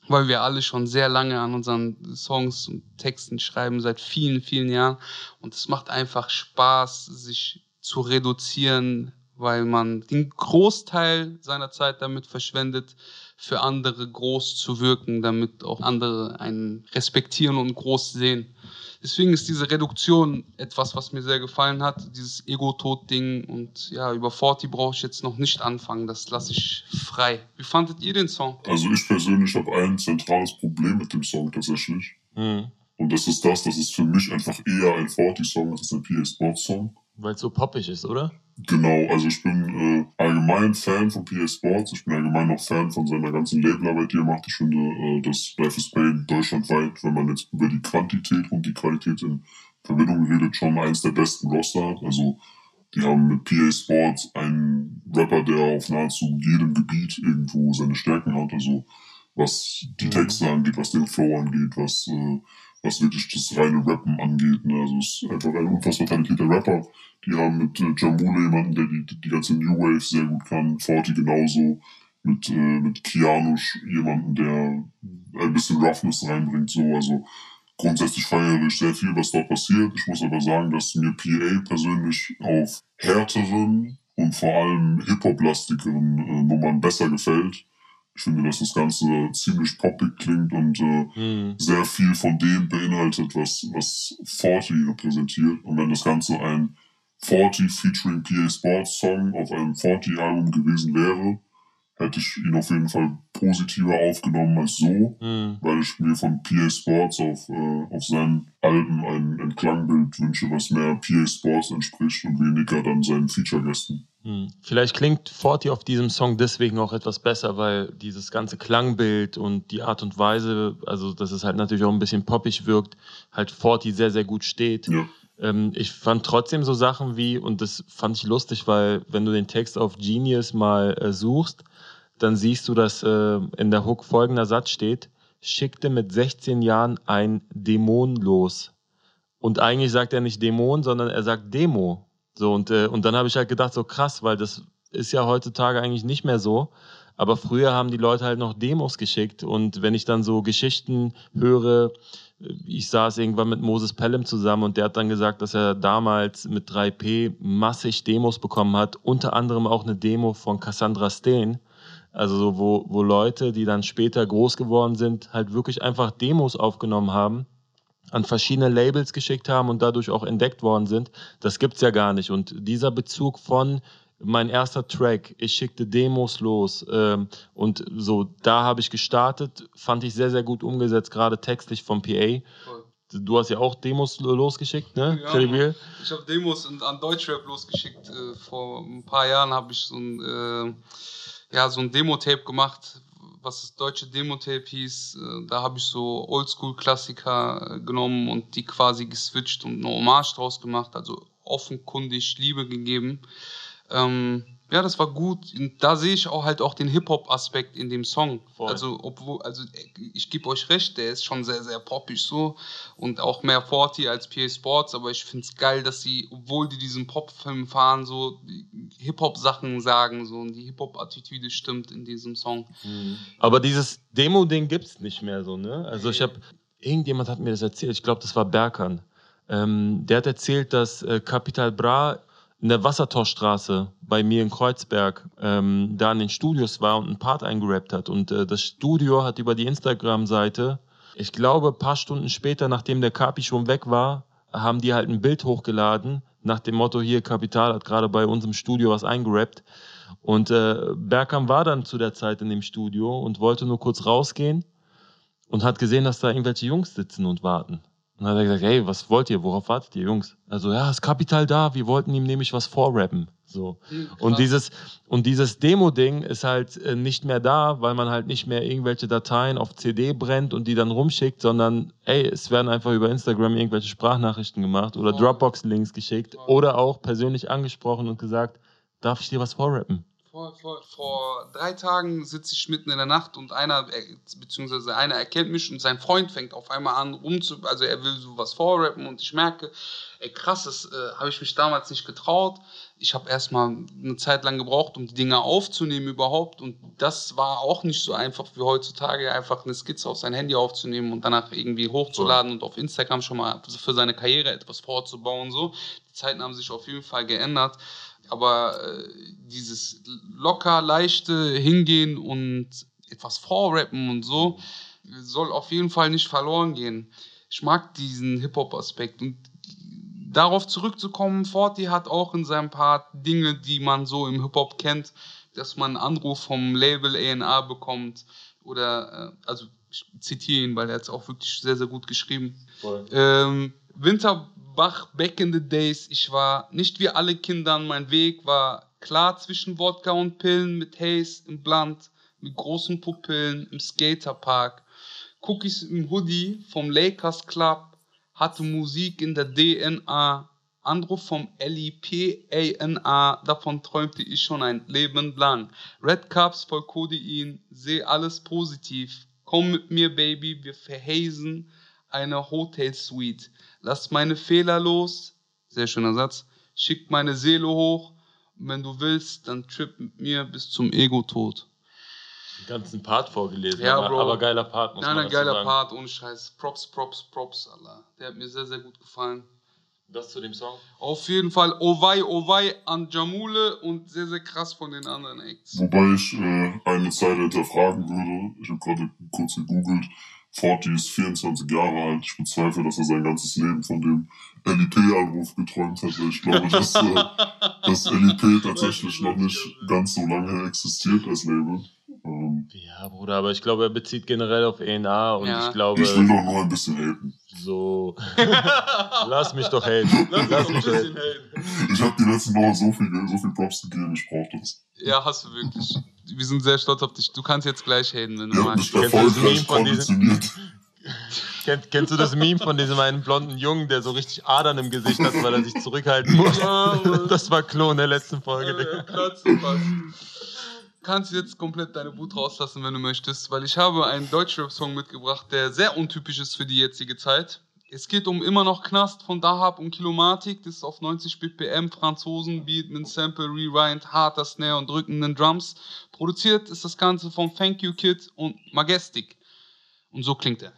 weil wir alle schon sehr lange an unseren Songs und Texten schreiben, seit vielen, vielen Jahren. Und es macht einfach Spaß, sich zu reduzieren, weil man den Großteil seiner Zeit damit verschwendet, für andere groß zu wirken, damit auch andere einen respektieren und groß sehen. Deswegen ist diese Reduktion etwas, was mir sehr gefallen hat, dieses Ego-Tod-Ding. Und ja, über Forti brauche ich jetzt noch nicht anfangen, das lasse ich frei. Wie fandet ihr den Song? Also ich persönlich habe ein zentrales Problem mit dem Song tatsächlich. Mhm. Und das ist das, das ist für mich einfach eher ein Forti-Song als ein PA Sports Song. Weil es so poppig ist, oder? Genau, also ich bin äh, allgemein Fan von PA Sports. Ich bin allgemein auch Fan von seiner ganzen Labelarbeit, die er macht. Ich finde, äh, dass Life is Pain deutschlandweit, wenn man jetzt über die Quantität und die Qualität in Verbindung redet, schon eins der besten Roster hat. Also die haben mit PA Sports einen Rapper, der auf nahezu jedem Gebiet irgendwo seine Stärken hat. Also was die Texte angeht, was den Flow angeht, was, äh, was wirklich das reine Rappen angeht. Ne? Also es ist einfach ein unfassbar talentierter Rapper. Die haben mit äh, Jamule jemanden, der die, die ganze New Wave sehr gut kann. Forti genauso. Mit, äh, mit Kianush jemanden, der ein bisschen Roughness reinbringt. So. Also grundsätzlich feiere ich sehr viel, was dort passiert. Ich muss aber sagen, dass mir PA persönlich auf härteren und vor allem Hip-Hop-lastigeren äh, Nummern besser gefällt. Ich finde, dass das Ganze ziemlich poppig klingt und äh, Mhm. sehr viel von dem beinhaltet, was, was 40 repräsentiert. Und wenn das Ganze ein 40 featuring PA Sports Song auf einem 40 Album gewesen wäre, hätte ich ihn auf jeden Fall positiver aufgenommen als so, Mhm. weil ich mir von PA Sports auf, äh, auf seinen Alben ein, ein Klangbild wünsche, was mehr PA Sports entspricht und weniger dann seinen Feature-Gästen. Hm. Vielleicht klingt Forti auf diesem Song deswegen auch etwas besser, weil dieses ganze Klangbild und die Art und Weise, also dass es halt natürlich auch ein bisschen poppig wirkt, halt Forti sehr, sehr gut steht. Ja. Ähm, ich fand trotzdem so Sachen wie, und das fand ich lustig, weil wenn du den Text auf Genius mal äh, suchst, dann siehst du, dass äh, in der Hook folgender Satz steht, schickte mit 16 Jahren ein Dämon los. Und eigentlich sagt er nicht Dämon, sondern er sagt Demo. So, und, äh, und dann habe ich halt gedacht, so krass, weil das ist ja heutzutage eigentlich nicht mehr so. Aber früher haben die Leute halt noch Demos geschickt. Und wenn ich dann so Geschichten höre, äh, ich saß irgendwann mit Moses Pelham zusammen und der hat dann gesagt, dass er damals mit 3P massig Demos bekommen hat, unter anderem auch eine Demo von Cassandra Steen. Also so, wo, wo Leute, die dann später groß geworden sind, halt wirklich einfach Demos aufgenommen haben an verschiedene Labels geschickt haben und dadurch auch entdeckt worden sind. Das gibt's ja gar nicht. Und dieser Bezug von mein erster Track, ich schickte Demos los ähm, und so, da habe ich gestartet, fand ich sehr, sehr gut umgesetzt, gerade textlich vom PA. Voll. Du hast ja auch Demos losgeschickt, ne? Ja? Ich habe Demos an Deutschrap losgeschickt. Äh, vor ein paar Jahren habe ich so ein, äh, ja, so ein Demo-Tape gemacht, was das deutsche Demo-Tape hieß, äh, da habe ich so Oldschool-Klassiker äh, genommen und die quasi geswitcht und eine Hommage draus gemacht, also offenkundig Liebe gegeben. Ähm, ja, das war gut. Und da sehe ich auch halt auch den Hip-Hop-Aspekt in dem Song. Voll. Also, obwohl, also ich gebe euch recht, der ist schon sehr, sehr poppig so und auch mehr 40 als PA Sports, aber ich finde es geil, dass sie, obwohl die diesen Pop-Film fahren, so Hip-Hop-Sachen sagen so und die Hip-Hop-Attitüde stimmt in diesem Song. Aber dieses Demo-Ding gibt's nicht mehr so, ne? Also ich habe, irgendjemand hat mir das erzählt, ich glaube, das war Berkan. Ähm, der hat erzählt, dass äh, Capital Bra in der Wassertorstraße bei mir in Kreuzberg ähm, da in den Studios war und einen Part eingerappt hat. Und äh, das Studio hat über die Instagram-Seite, ich glaube, ein paar Stunden später, nachdem der Capi schon weg war, haben die halt ein Bild hochgeladen, nach dem Motto, hier, Kapital hat gerade bei uns im Studio was eingerappt. Und äh, Bergkamp war dann zu der Zeit in dem Studio und wollte nur kurz rausgehen und hat gesehen, dass da irgendwelche Jungs sitzen und warten. Und dann hat er gesagt, hey, was wollt ihr? Worauf wartet ihr, Jungs? Also, ja, ist Kapital da. Wir wollten ihm nämlich was vorrappen. So. Und dieses, und dieses Demo-Ding ist halt äh, nicht mehr da, weil man halt nicht mehr irgendwelche Dateien auf CD brennt und die dann rumschickt, sondern, ey, es werden einfach über Instagram irgendwelche Sprachnachrichten gemacht oder. Dropbox-Links geschickt oder auch persönlich angesprochen und gesagt, darf ich dir was vorrappen? Vor, vor, vor drei Tagen sitze ich mitten in der Nacht und einer, äh, beziehungsweise einer erkennt mich und sein Freund fängt auf einmal an rumzu, also er will sowas vorrappen und ich merke, ey krass, das äh, habe ich mich damals nicht getraut. Ich habe erstmal eine Zeit lang gebraucht, um die Dinge aufzunehmen überhaupt und das war auch nicht so einfach wie heutzutage, einfach eine Skizze auf sein Handy aufzunehmen und danach irgendwie hochzuladen und auf Instagram schon mal für seine Karriere etwas vorzubauen. So. Die Zeiten haben sich auf jeden Fall geändert aber äh, dieses locker, leichte Hingehen und etwas vorrappen und so soll auf jeden Fall nicht verloren gehen. Ich mag diesen Hip-Hop-Aspekt und darauf zurückzukommen, Forti hat auch in seinem Part Dinge, die man so im Hip-Hop kennt, dass man einen Anruf vom Label A&R bekommt oder, äh, also ich zitiere ihn, weil er hat es auch wirklich sehr, sehr gut geschrieben. Ähm, Winterbach, back in the days, ich war nicht wie alle Kindern, mein Weg war klar zwischen Wodka und Pillen, mit Haze im Blunt, mit großen Pupillen im Skaterpark. Cookies im Hoodie vom Lakers Club, hatte Musik in der DNA. Anruf vom LIP-ANA, davon träumte ich schon ein Leben lang. Red Cups voll Codein, seh alles positiv. Komm mit mir, Baby, wir verhazen eine Hotelsuite. Lass meine Fehler los. Sehr schöner Satz. Schick meine Seele hoch. Und wenn du willst, dann trip mit mir bis zum Ego-Tod. Den ganzen Part vorgelesen, Ja, aber, Bro. aber geiler Part, muss Nein, man ein geiler sagen. Part, ohne Scheiß. Props, Props, Props, Allah. Der hat mir sehr, sehr gut gefallen. Das zu dem Song? Auf jeden Fall Owei, Owei an Jamule und sehr, sehr krass von den anderen Acts. Wobei ich äh, eine Zeile hinterfragen würde. Ich habe gerade kurz gegoogelt. Forti ist 24 Jahre alt. Ich bezweifle, dass er sein ganzes Leben von dem LIP-Anruf geträumt hat. weil Ich glaube, dass äh, das LIP tatsächlich noch nicht ganz so lange existiert als Label. Ähm, Ja, Bruder, aber ich glaube, er bezieht generell auf ENA und Ja. ich glaube, ich will doch nur ein bisschen haten. so. *laughs* Lass mich doch haten. Lass mich doch haten. Ich habe die letzten Wochen so viel, so viel Props gegeben, ich brauche das. Ja, hast du wirklich. Wir sind sehr stolz auf dich. Du kannst jetzt gleich haten, wenn du habt mich magst. Kennst du das Meme von diesem- konditioniert. Kennt, kennst du das Meme von diesem einen blonden Jungen, der so richtig Adern im Gesicht hat, weil er sich zurückhalten muss? Das war Klo in der letzten Folge. Digga. Kannst jetzt komplett deine Wut rauslassen, wenn du möchtest, weil ich habe einen Deutschrap-Song mitgebracht, der sehr untypisch ist für die jetzige Zeit. Es geht um immer noch Knast von Dahab und Kilomatik. Das ist auf 90 BPM, Franzosen-Beat mit Sample, Rewind, harter Snare und drückenden Drums. Produziert ist das Ganze von Thank You Kid und Majestic. Und so klingt er.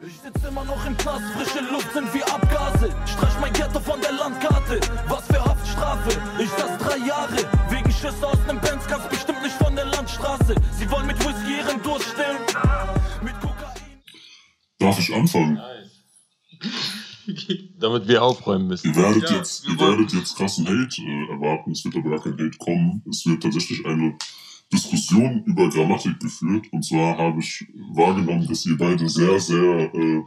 Ich sitz immer noch im Knast, frische Luft sind wie Abgase. Streich mein Ghetto von der Landkarte. Was für Haftstrafe? Ich saß drei Jahre. Schüsse aus nem Benz, ganz bestimmt nicht von der Landstraße. Sie wollen mit Whisky ihren Durst stillen. Mit Kokain. Darf ich anfangen? *laughs* Damit wir aufräumen müssen. Ihr werdet, Ja, jetzt, wir ihr werdet jetzt krassen Hate äh, erwarten. Es wird aber gar kein Hate kommen. Es wird tatsächlich eine Diskussion über Grammatik geführt. Und zwar habe ich wahrgenommen, dass ihr beide sehr, sehr, äh,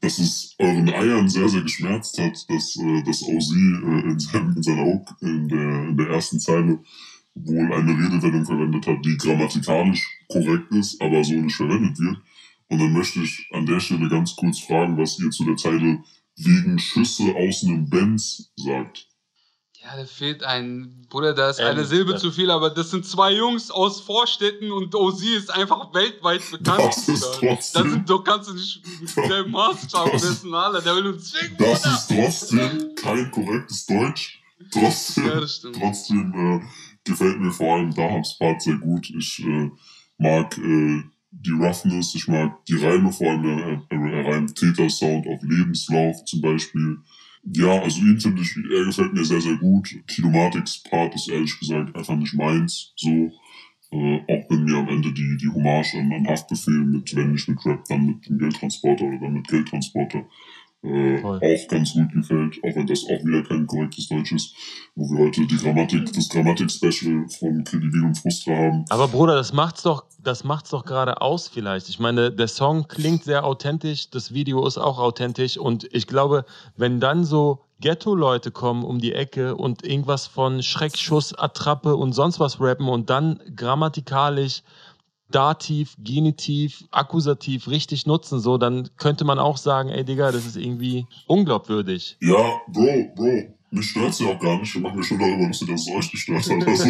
dass es euren Eiern sehr, sehr geschmerzt hat, dass, äh, dass OZ äh, in, seinem, in seiner Hook in der, in der ersten Zeile wohl eine Redewendung verwendet hat, die grammatikalisch korrekt ist, aber so nicht verwendet wird. Und dann möchte ich an der Stelle ganz kurz fragen, was ihr zu der Zeile wegen Schüsse aus einem Benz sagt. Ja, da fehlt ein, Bruder, da ist Ehrlich, eine Silbe das- zu viel, aber das sind zwei Jungs aus Vorstädten und OZ ist einfach weltweit bekannt. Das ist Bruder. trotzdem- Das sind doch, kannst du nicht mit dem Maßstab messen, Alter, der will uns zwingen, Das Bruder. ist trotzdem kein korrektes Deutsch. Trotzdem, Ja, das stimmt. trotzdem äh, gefällt mir vor allem Dahams Part sehr gut. Ich äh, mag äh, die Roughness, ich mag die Reime vor allem. Er, er, er reimt Täter-Sound auf Lebenslauf zum Beispiel. Ja, also ihn finde ich, er gefällt mir sehr, sehr gut. Kinomatics Part ist ehrlich gesagt einfach nicht meins. So, äh, auch wenn mir am Ende die, die Hommage an, an Haftbefehl mit, wenn nicht mit Rap, dann mit dem Geldtransporter oder dann mit Geldtransporter äh, auch ganz gut gefällt, auch wenn das auch wieder kein korrektes Deutsch ist, wo wir heute die Grammatik, das Grammatik-Special von Kredibil und Frustra haben. Aber Bruder, das macht's doch, das macht's doch gerade aus vielleicht. Ich meine, der Song klingt sehr authentisch, das Video ist auch authentisch und ich glaube, wenn dann so Ghetto-Leute kommen um die Ecke und irgendwas von Schreckschuss, Attrappe und sonst was rappen und dann grammatikalisch Dativ, Genitiv, Akkusativ richtig nutzen, so, dann könnte man auch sagen, ey Digga, das ist irgendwie unglaubwürdig. Ja, Bro, Bro, mich stört's ja auch gar nicht. Wir machen ja schon darüber lustig, dass es euch gestört hat. Also,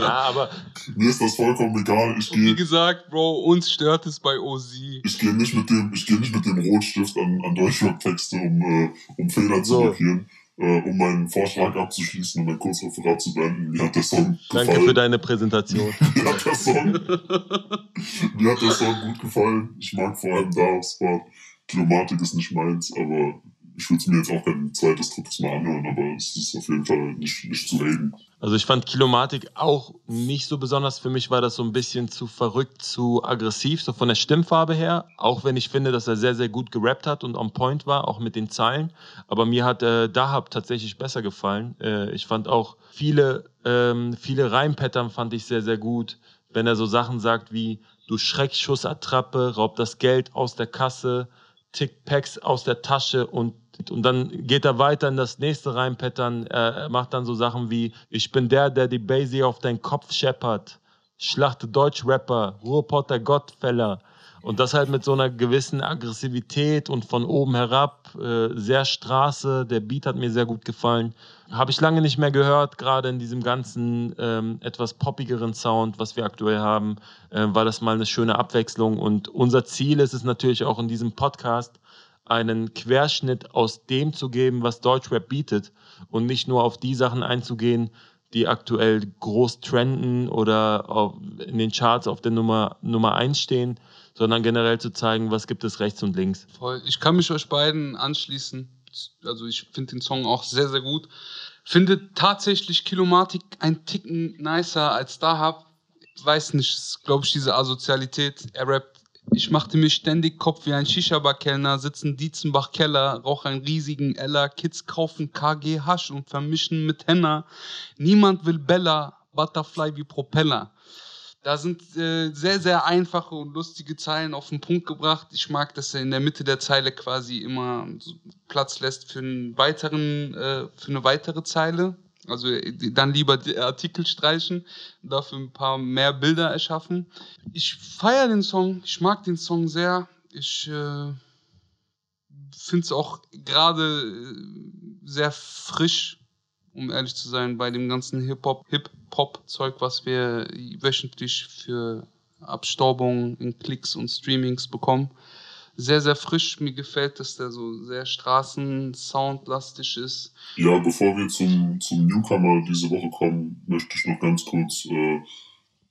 Ja, aber mir ist das vollkommen egal. Ich Wie gehe gesagt, Bro, uns stört es bei OZ. ich gehe nicht mit dem, ich gehe nicht mit dem Rotstift an, an Deutschrap-Texte, um, äh, um Fehler zu So. markieren. Äh, um meinen Vorschlag abzuschließen und ein Kurzreferat zu beenden. Mir hat der Song danke gefallen. für deine Präsentation. *laughs* Mir hat der Song, *laughs* mir hat der Song gut gefallen. Ich mag vor allem Daraus Part. Kilomatik ist nicht meins, aber ich würde es mir jetzt auch kein zweites, drittes Mal anhören, aber es ist auf jeden Fall nicht, nicht zu reden. Also ich fand Kilomatik auch nicht so besonders. Für mich war das so ein bisschen zu verrückt, zu aggressiv, so von der Stimmfarbe her. Auch wenn ich finde, dass er sehr, sehr gut gerappt hat und on point war, auch mit den Zeilen. Aber mir hat äh, Dahab tatsächlich besser gefallen. Äh, ich fand auch viele, ähm, viele Reimpattern fand ich sehr, sehr gut. Wenn er so Sachen sagt wie, du Schreckschussattrappe, raub das Geld aus der Kasse, tick Packs aus der Tasche und und dann geht er weiter in das nächste Reimpattern. Er er macht dann so Sachen wie: Ich bin der, der die Basie auf deinen Kopf scheppert. Schlachte Deutsch-Rapper, Ruhrpotter Gottfeller. Und das halt mit so einer gewissen Aggressivität und von oben herab, äh, sehr Straße. Der Beat hat mir sehr gut gefallen. Habe ich lange nicht mehr gehört, gerade in diesem ganzen ähm, etwas poppigeren Sound, was wir aktuell haben, äh, war das mal eine schöne Abwechslung. Und unser Ziel ist es natürlich auch in diesem Podcast, einen Querschnitt aus dem zu geben, was Deutschrap bietet und nicht nur auf die Sachen einzugehen, die aktuell groß trenden oder in den Charts auf der Nummer, Nummer 1 stehen, sondern generell zu zeigen, was gibt es rechts und links. Voll. Ich kann mich euch beiden anschließen. Also ich finde den Song auch sehr, sehr gut. Finde tatsächlich Kilomatik ein Ticken nicer als Dahab. Weiß nicht, glaube ich, diese Asozialität. Er rappt, ich machte mir ständig Kopf wie ein Shisha-Bar-Kellner, sitzen Dietzenbach-Keller, rauch einen riesigen Ella, Kids kaufen KG Hasch und vermischen mit Henna. Niemand will Bella, Butterfly wie Propeller. Da sind äh, sehr, sehr einfache und lustige Zeilen auf den Punkt gebracht. Ich mag, dass er in der Mitte der Zeile quasi immer so Platz lässt für, einen weiteren, äh, für eine weitere Zeile. Also äh, dann lieber Artikel streichen und dafür ein paar mehr Bilder erschaffen. Ich feiere den Song, ich mag den Song sehr. Ich äh, finde es auch gerade äh, sehr frisch, um ehrlich zu sein, bei dem ganzen Hip-Hop, Hip-Hop-Zeug, was wir wöchentlich für Abstaubungen in Klicks und Streamings bekommen. Sehr, sehr frisch. Mir gefällt, dass der so sehr Straßen-Soundlastig ist. Ja, bevor wir zum, zum Newcomer diese Woche kommen, möchte ich noch ganz kurz äh,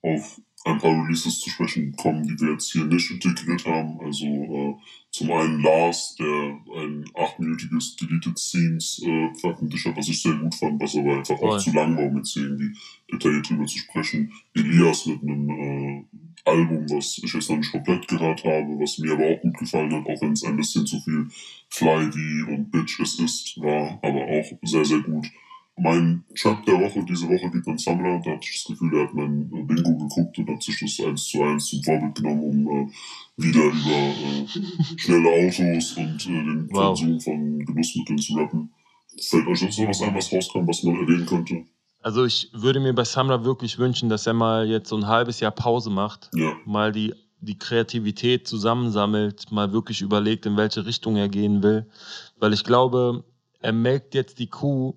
auf ein paar Releases zu sprechen kommen, die wir jetzt hier nicht integriert haben. Also äh, zum einen Lars, der ein achtminütiges Deleted Scenes äh, veröffentlicht hat, was ich sehr gut fand, was aber einfach auch zu lang war, um jetzt hier irgendwie detailliert drüber zu sprechen. Elias mit einem äh, Album, was ich jetzt noch nicht komplett gehört habe, was mir aber auch gut gefallen hat, auch wenn es ein bisschen zu viel Fly wie und Bitch es ist, war, aber auch sehr, sehr gut. Mein Track der Woche diese Woche geht an Samra. Da hatte ich das Gefühl, er hat mein äh, Bingo geguckt und hat sich das eins zu eins zum Vorbild genommen, um äh, wieder über äh, schnelle Autos und äh, den Wow. Konsum von Genussmitteln zu rappen. Fällt euch sonst noch was ein, was rauskam, was man erwähnen könnte? Also ich würde mir bei Samra wirklich wünschen, dass er mal jetzt so ein halbes Jahr Pause macht, Ja. mal die, die Kreativität zusammensammelt, mal wirklich überlegt, in welche Richtung er gehen will. Weil ich glaube, er melkt jetzt die Kuh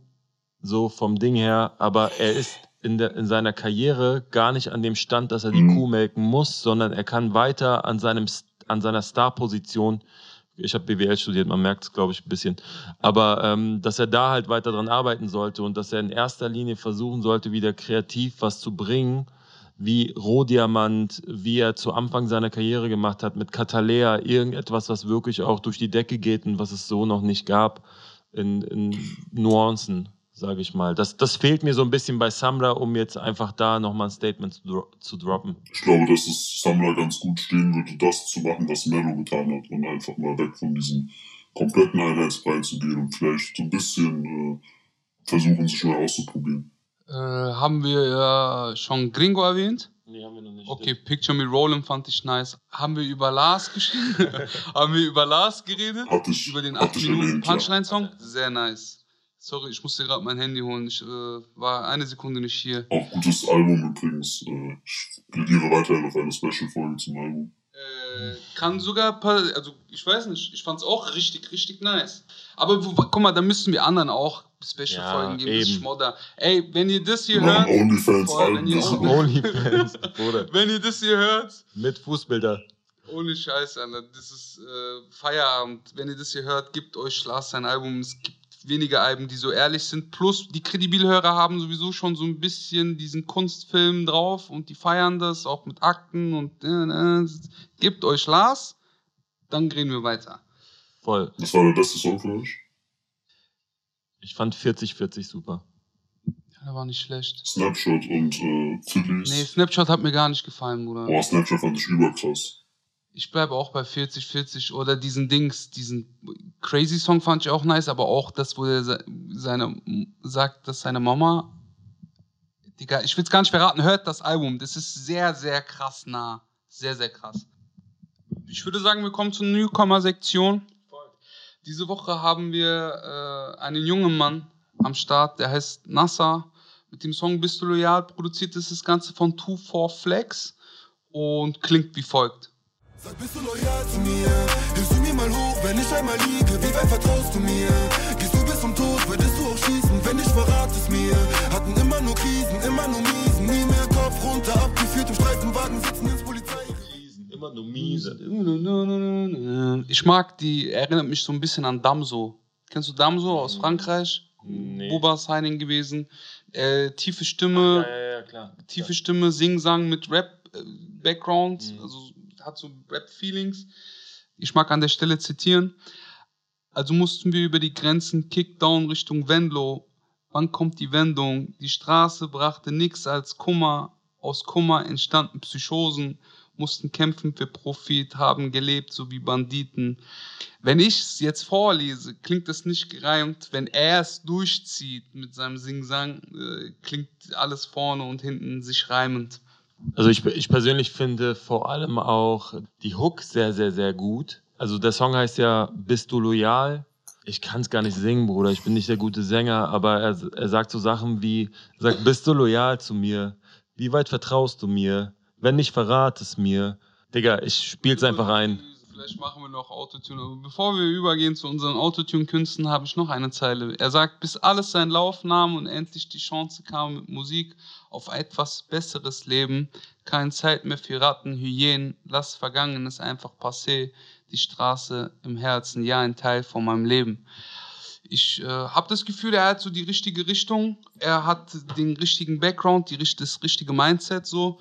so vom Ding her, aber er ist in, der, in seiner Karriere gar nicht an dem Stand, dass er die Mhm. Kuh melken muss, sondern er kann weiter an, seinem, an seiner Starposition ich habe BWL studiert, man merkt es, glaube ich, ein bisschen. Aber ähm, dass er da halt weiter dran arbeiten sollte und dass er in erster Linie versuchen sollte, wieder kreativ was zu bringen, wie Rohdiamant, wie er zu Anfang seiner Karriere gemacht hat mit Catalea, irgendetwas, was wirklich auch durch die Decke geht und was es so noch nicht gab, in, in Nuancen, sage ich mal. Das, das fehlt mir so ein bisschen bei Samra, um jetzt einfach da nochmal ein Statement zu, dro zu droppen. Ich glaube, dass es Sammler ganz gut stehen würde, das zu machen, was Mello getan hat und einfach mal weg von diesem kompletten Einheitsbrei zu gehen und vielleicht so ein bisschen äh, versuchen, sich neu auszuprobieren. Äh, haben wir ja schon Gringo erwähnt? Nee, haben wir noch nicht. Okay, Picture Me Rollin' fand ich nice. Haben wir über Lars geschrieben? *laughs* haben wir über Lars geredet? Hatte ich, Über den hatte 8 ich Minuten. Punchline-Song? Sehr nice. Sorry, ich musste gerade mein Handy holen. Ich äh, war eine Sekunde nicht hier. Auch gutes Album übrigens. Äh, ich plädiere weiterhin auf eine Special-Folge zum Album. Äh, kann sogar, also ich weiß nicht, ich fand's auch richtig, richtig nice. Aber wo- guck mal, da müssten wir anderen auch Special-Folgen Ja, geben. Das ist eben. Schmodder. Ey, wenn ihr das hier hört, Onlyfans-Alben. wenn ihr- das- *laughs* Onlyfans, Bruder. *laughs* wenn ihr das hier hört, Mit Fußbilder. ohne Scheiß, Alter, das ist äh, Feierabend. Wenn ihr das hier hört, gebt euch Lars sein Album. Es gibt wenige Alben, die so ehrlich sind. Plus, die Kredibilhörer haben sowieso schon so ein bisschen diesen Kunstfilm drauf und die feiern das auch mit Akten und äh, äh, gebt euch Lars, dann reden wir weiter. Voll. Was war der beste Song für euch? Ich fand 40-40 super. Ja, der war nicht schlecht. Snapshot und äh, Phillies. Nee, Snapshot hat mir gar nicht gefallen, Bruder. Boah, Snapshot fand ich überkrass. Ich bleibe auch bei 40, 40 oder diesen Dings, diesen Crazy Song fand ich auch nice, aber auch das, wo er se- seine, sagt, dass seine Mama, Digga, ich will es gar nicht verraten, hört das Album, das ist sehr, sehr krass nah. Sehr, sehr krass. Ich würde sagen, wir kommen zur Newcomer-Sektion. Diese Woche haben wir äh, einen jungen Mann am Start, der heißt Nassa. Mit dem Song Bist du loyal produziert ist das Ganze von 2-4 Flex und klingt wie folgt. Sag, bist du loyal zu mir? Hilfst du mir mal hoch, wenn ich einmal liege? Wie weit vertraust du mir? Gehst du bis zum Tod, würdest du auch schießen, wenn ich verrat es mir? Hatten immer nur Krisen, immer nur Miesen, nie mehr Kopf runter, abgeführt im Streifenwagen, sitzen ins Polizei. Immer nur miese. Ich mag die, erinnert mich so ein bisschen an Damso. Kennst du Damso aus Frankreich? Nee. Boba Signing gewesen. Äh, tiefe Stimme, Ja, ja, ja, klar. tiefe Stimme, Sing-Sang mit Rap-Background, Mhm. also hat so Rap-Feelings. Ich mag an der Stelle zitieren. Also mussten wir über die Grenzen Kickdown Richtung Venlo. Wann kommt die Wendung? Die Straße brachte nix als Kummer. Aus Kummer entstanden Psychosen, mussten kämpfen für Profit, haben gelebt so wie Banditen. Wenn ich es jetzt vorlese, klingt das nicht gereimt. Wenn er es durchzieht mit seinem Sing-Sang, äh, klingt alles vorne und hinten sich reimend. Also ich, ich persönlich finde vor allem auch die Hook sehr, sehr, sehr gut. Also der Song heißt ja Bist du loyal? Ich kann es gar nicht singen, Bruder. Ich bin nicht der gute Sänger, aber er, er sagt so Sachen wie, er sagt, bist du loyal zu mir? Wie weit vertraust du mir? Wenn nicht, verrat es mir. Digga, ich spiel's einfach ein. Vielleicht machen wir noch Autotune. Aber bevor wir übergehen zu unseren Autotune-Künsten, habe ich noch eine Zeile. Er sagt, bis alles seinen Lauf nahm und endlich die Chance kam mit Musik auf etwas besseres Leben. Keine Zeit mehr für Ratten, Hyänen. Lass Vergangenes einfach passé. Die Straße im Herzen, ja, ein Teil von meinem Leben. Ich äh, habe das Gefühl, er hat so die richtige Richtung. Er hat den richtigen Background, die, das richtige Mindset so.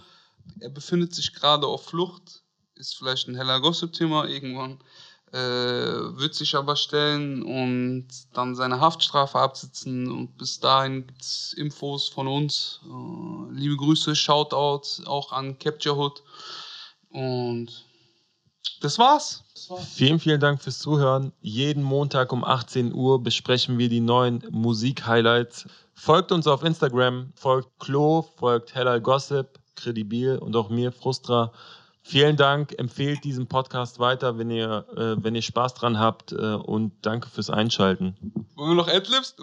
Er befindet sich gerade auf Flucht ist vielleicht ein heller Gossip-Thema irgendwann, äh, wird sich aber stellen und dann seine Haftstrafe absitzen und bis dahin gibt es Infos von uns. Äh, liebe Grüße, Shoutout auch an Capture Hood und das war's. Das war's. Vielen, vielen Dank fürs Zuhören. Jeden Montag um 18 Uhr besprechen wir die neuen Musik-Highlights. Folgt uns auf Instagram, folgt Klo, folgt Hellal Gossip, Credibil und auch mir, Frustra. Vielen Dank, empfehlt diesen Podcast weiter, wenn ihr, äh, wenn ihr Spaß dran habt äh, und danke fürs Einschalten. Wollen wir noch Adlibs?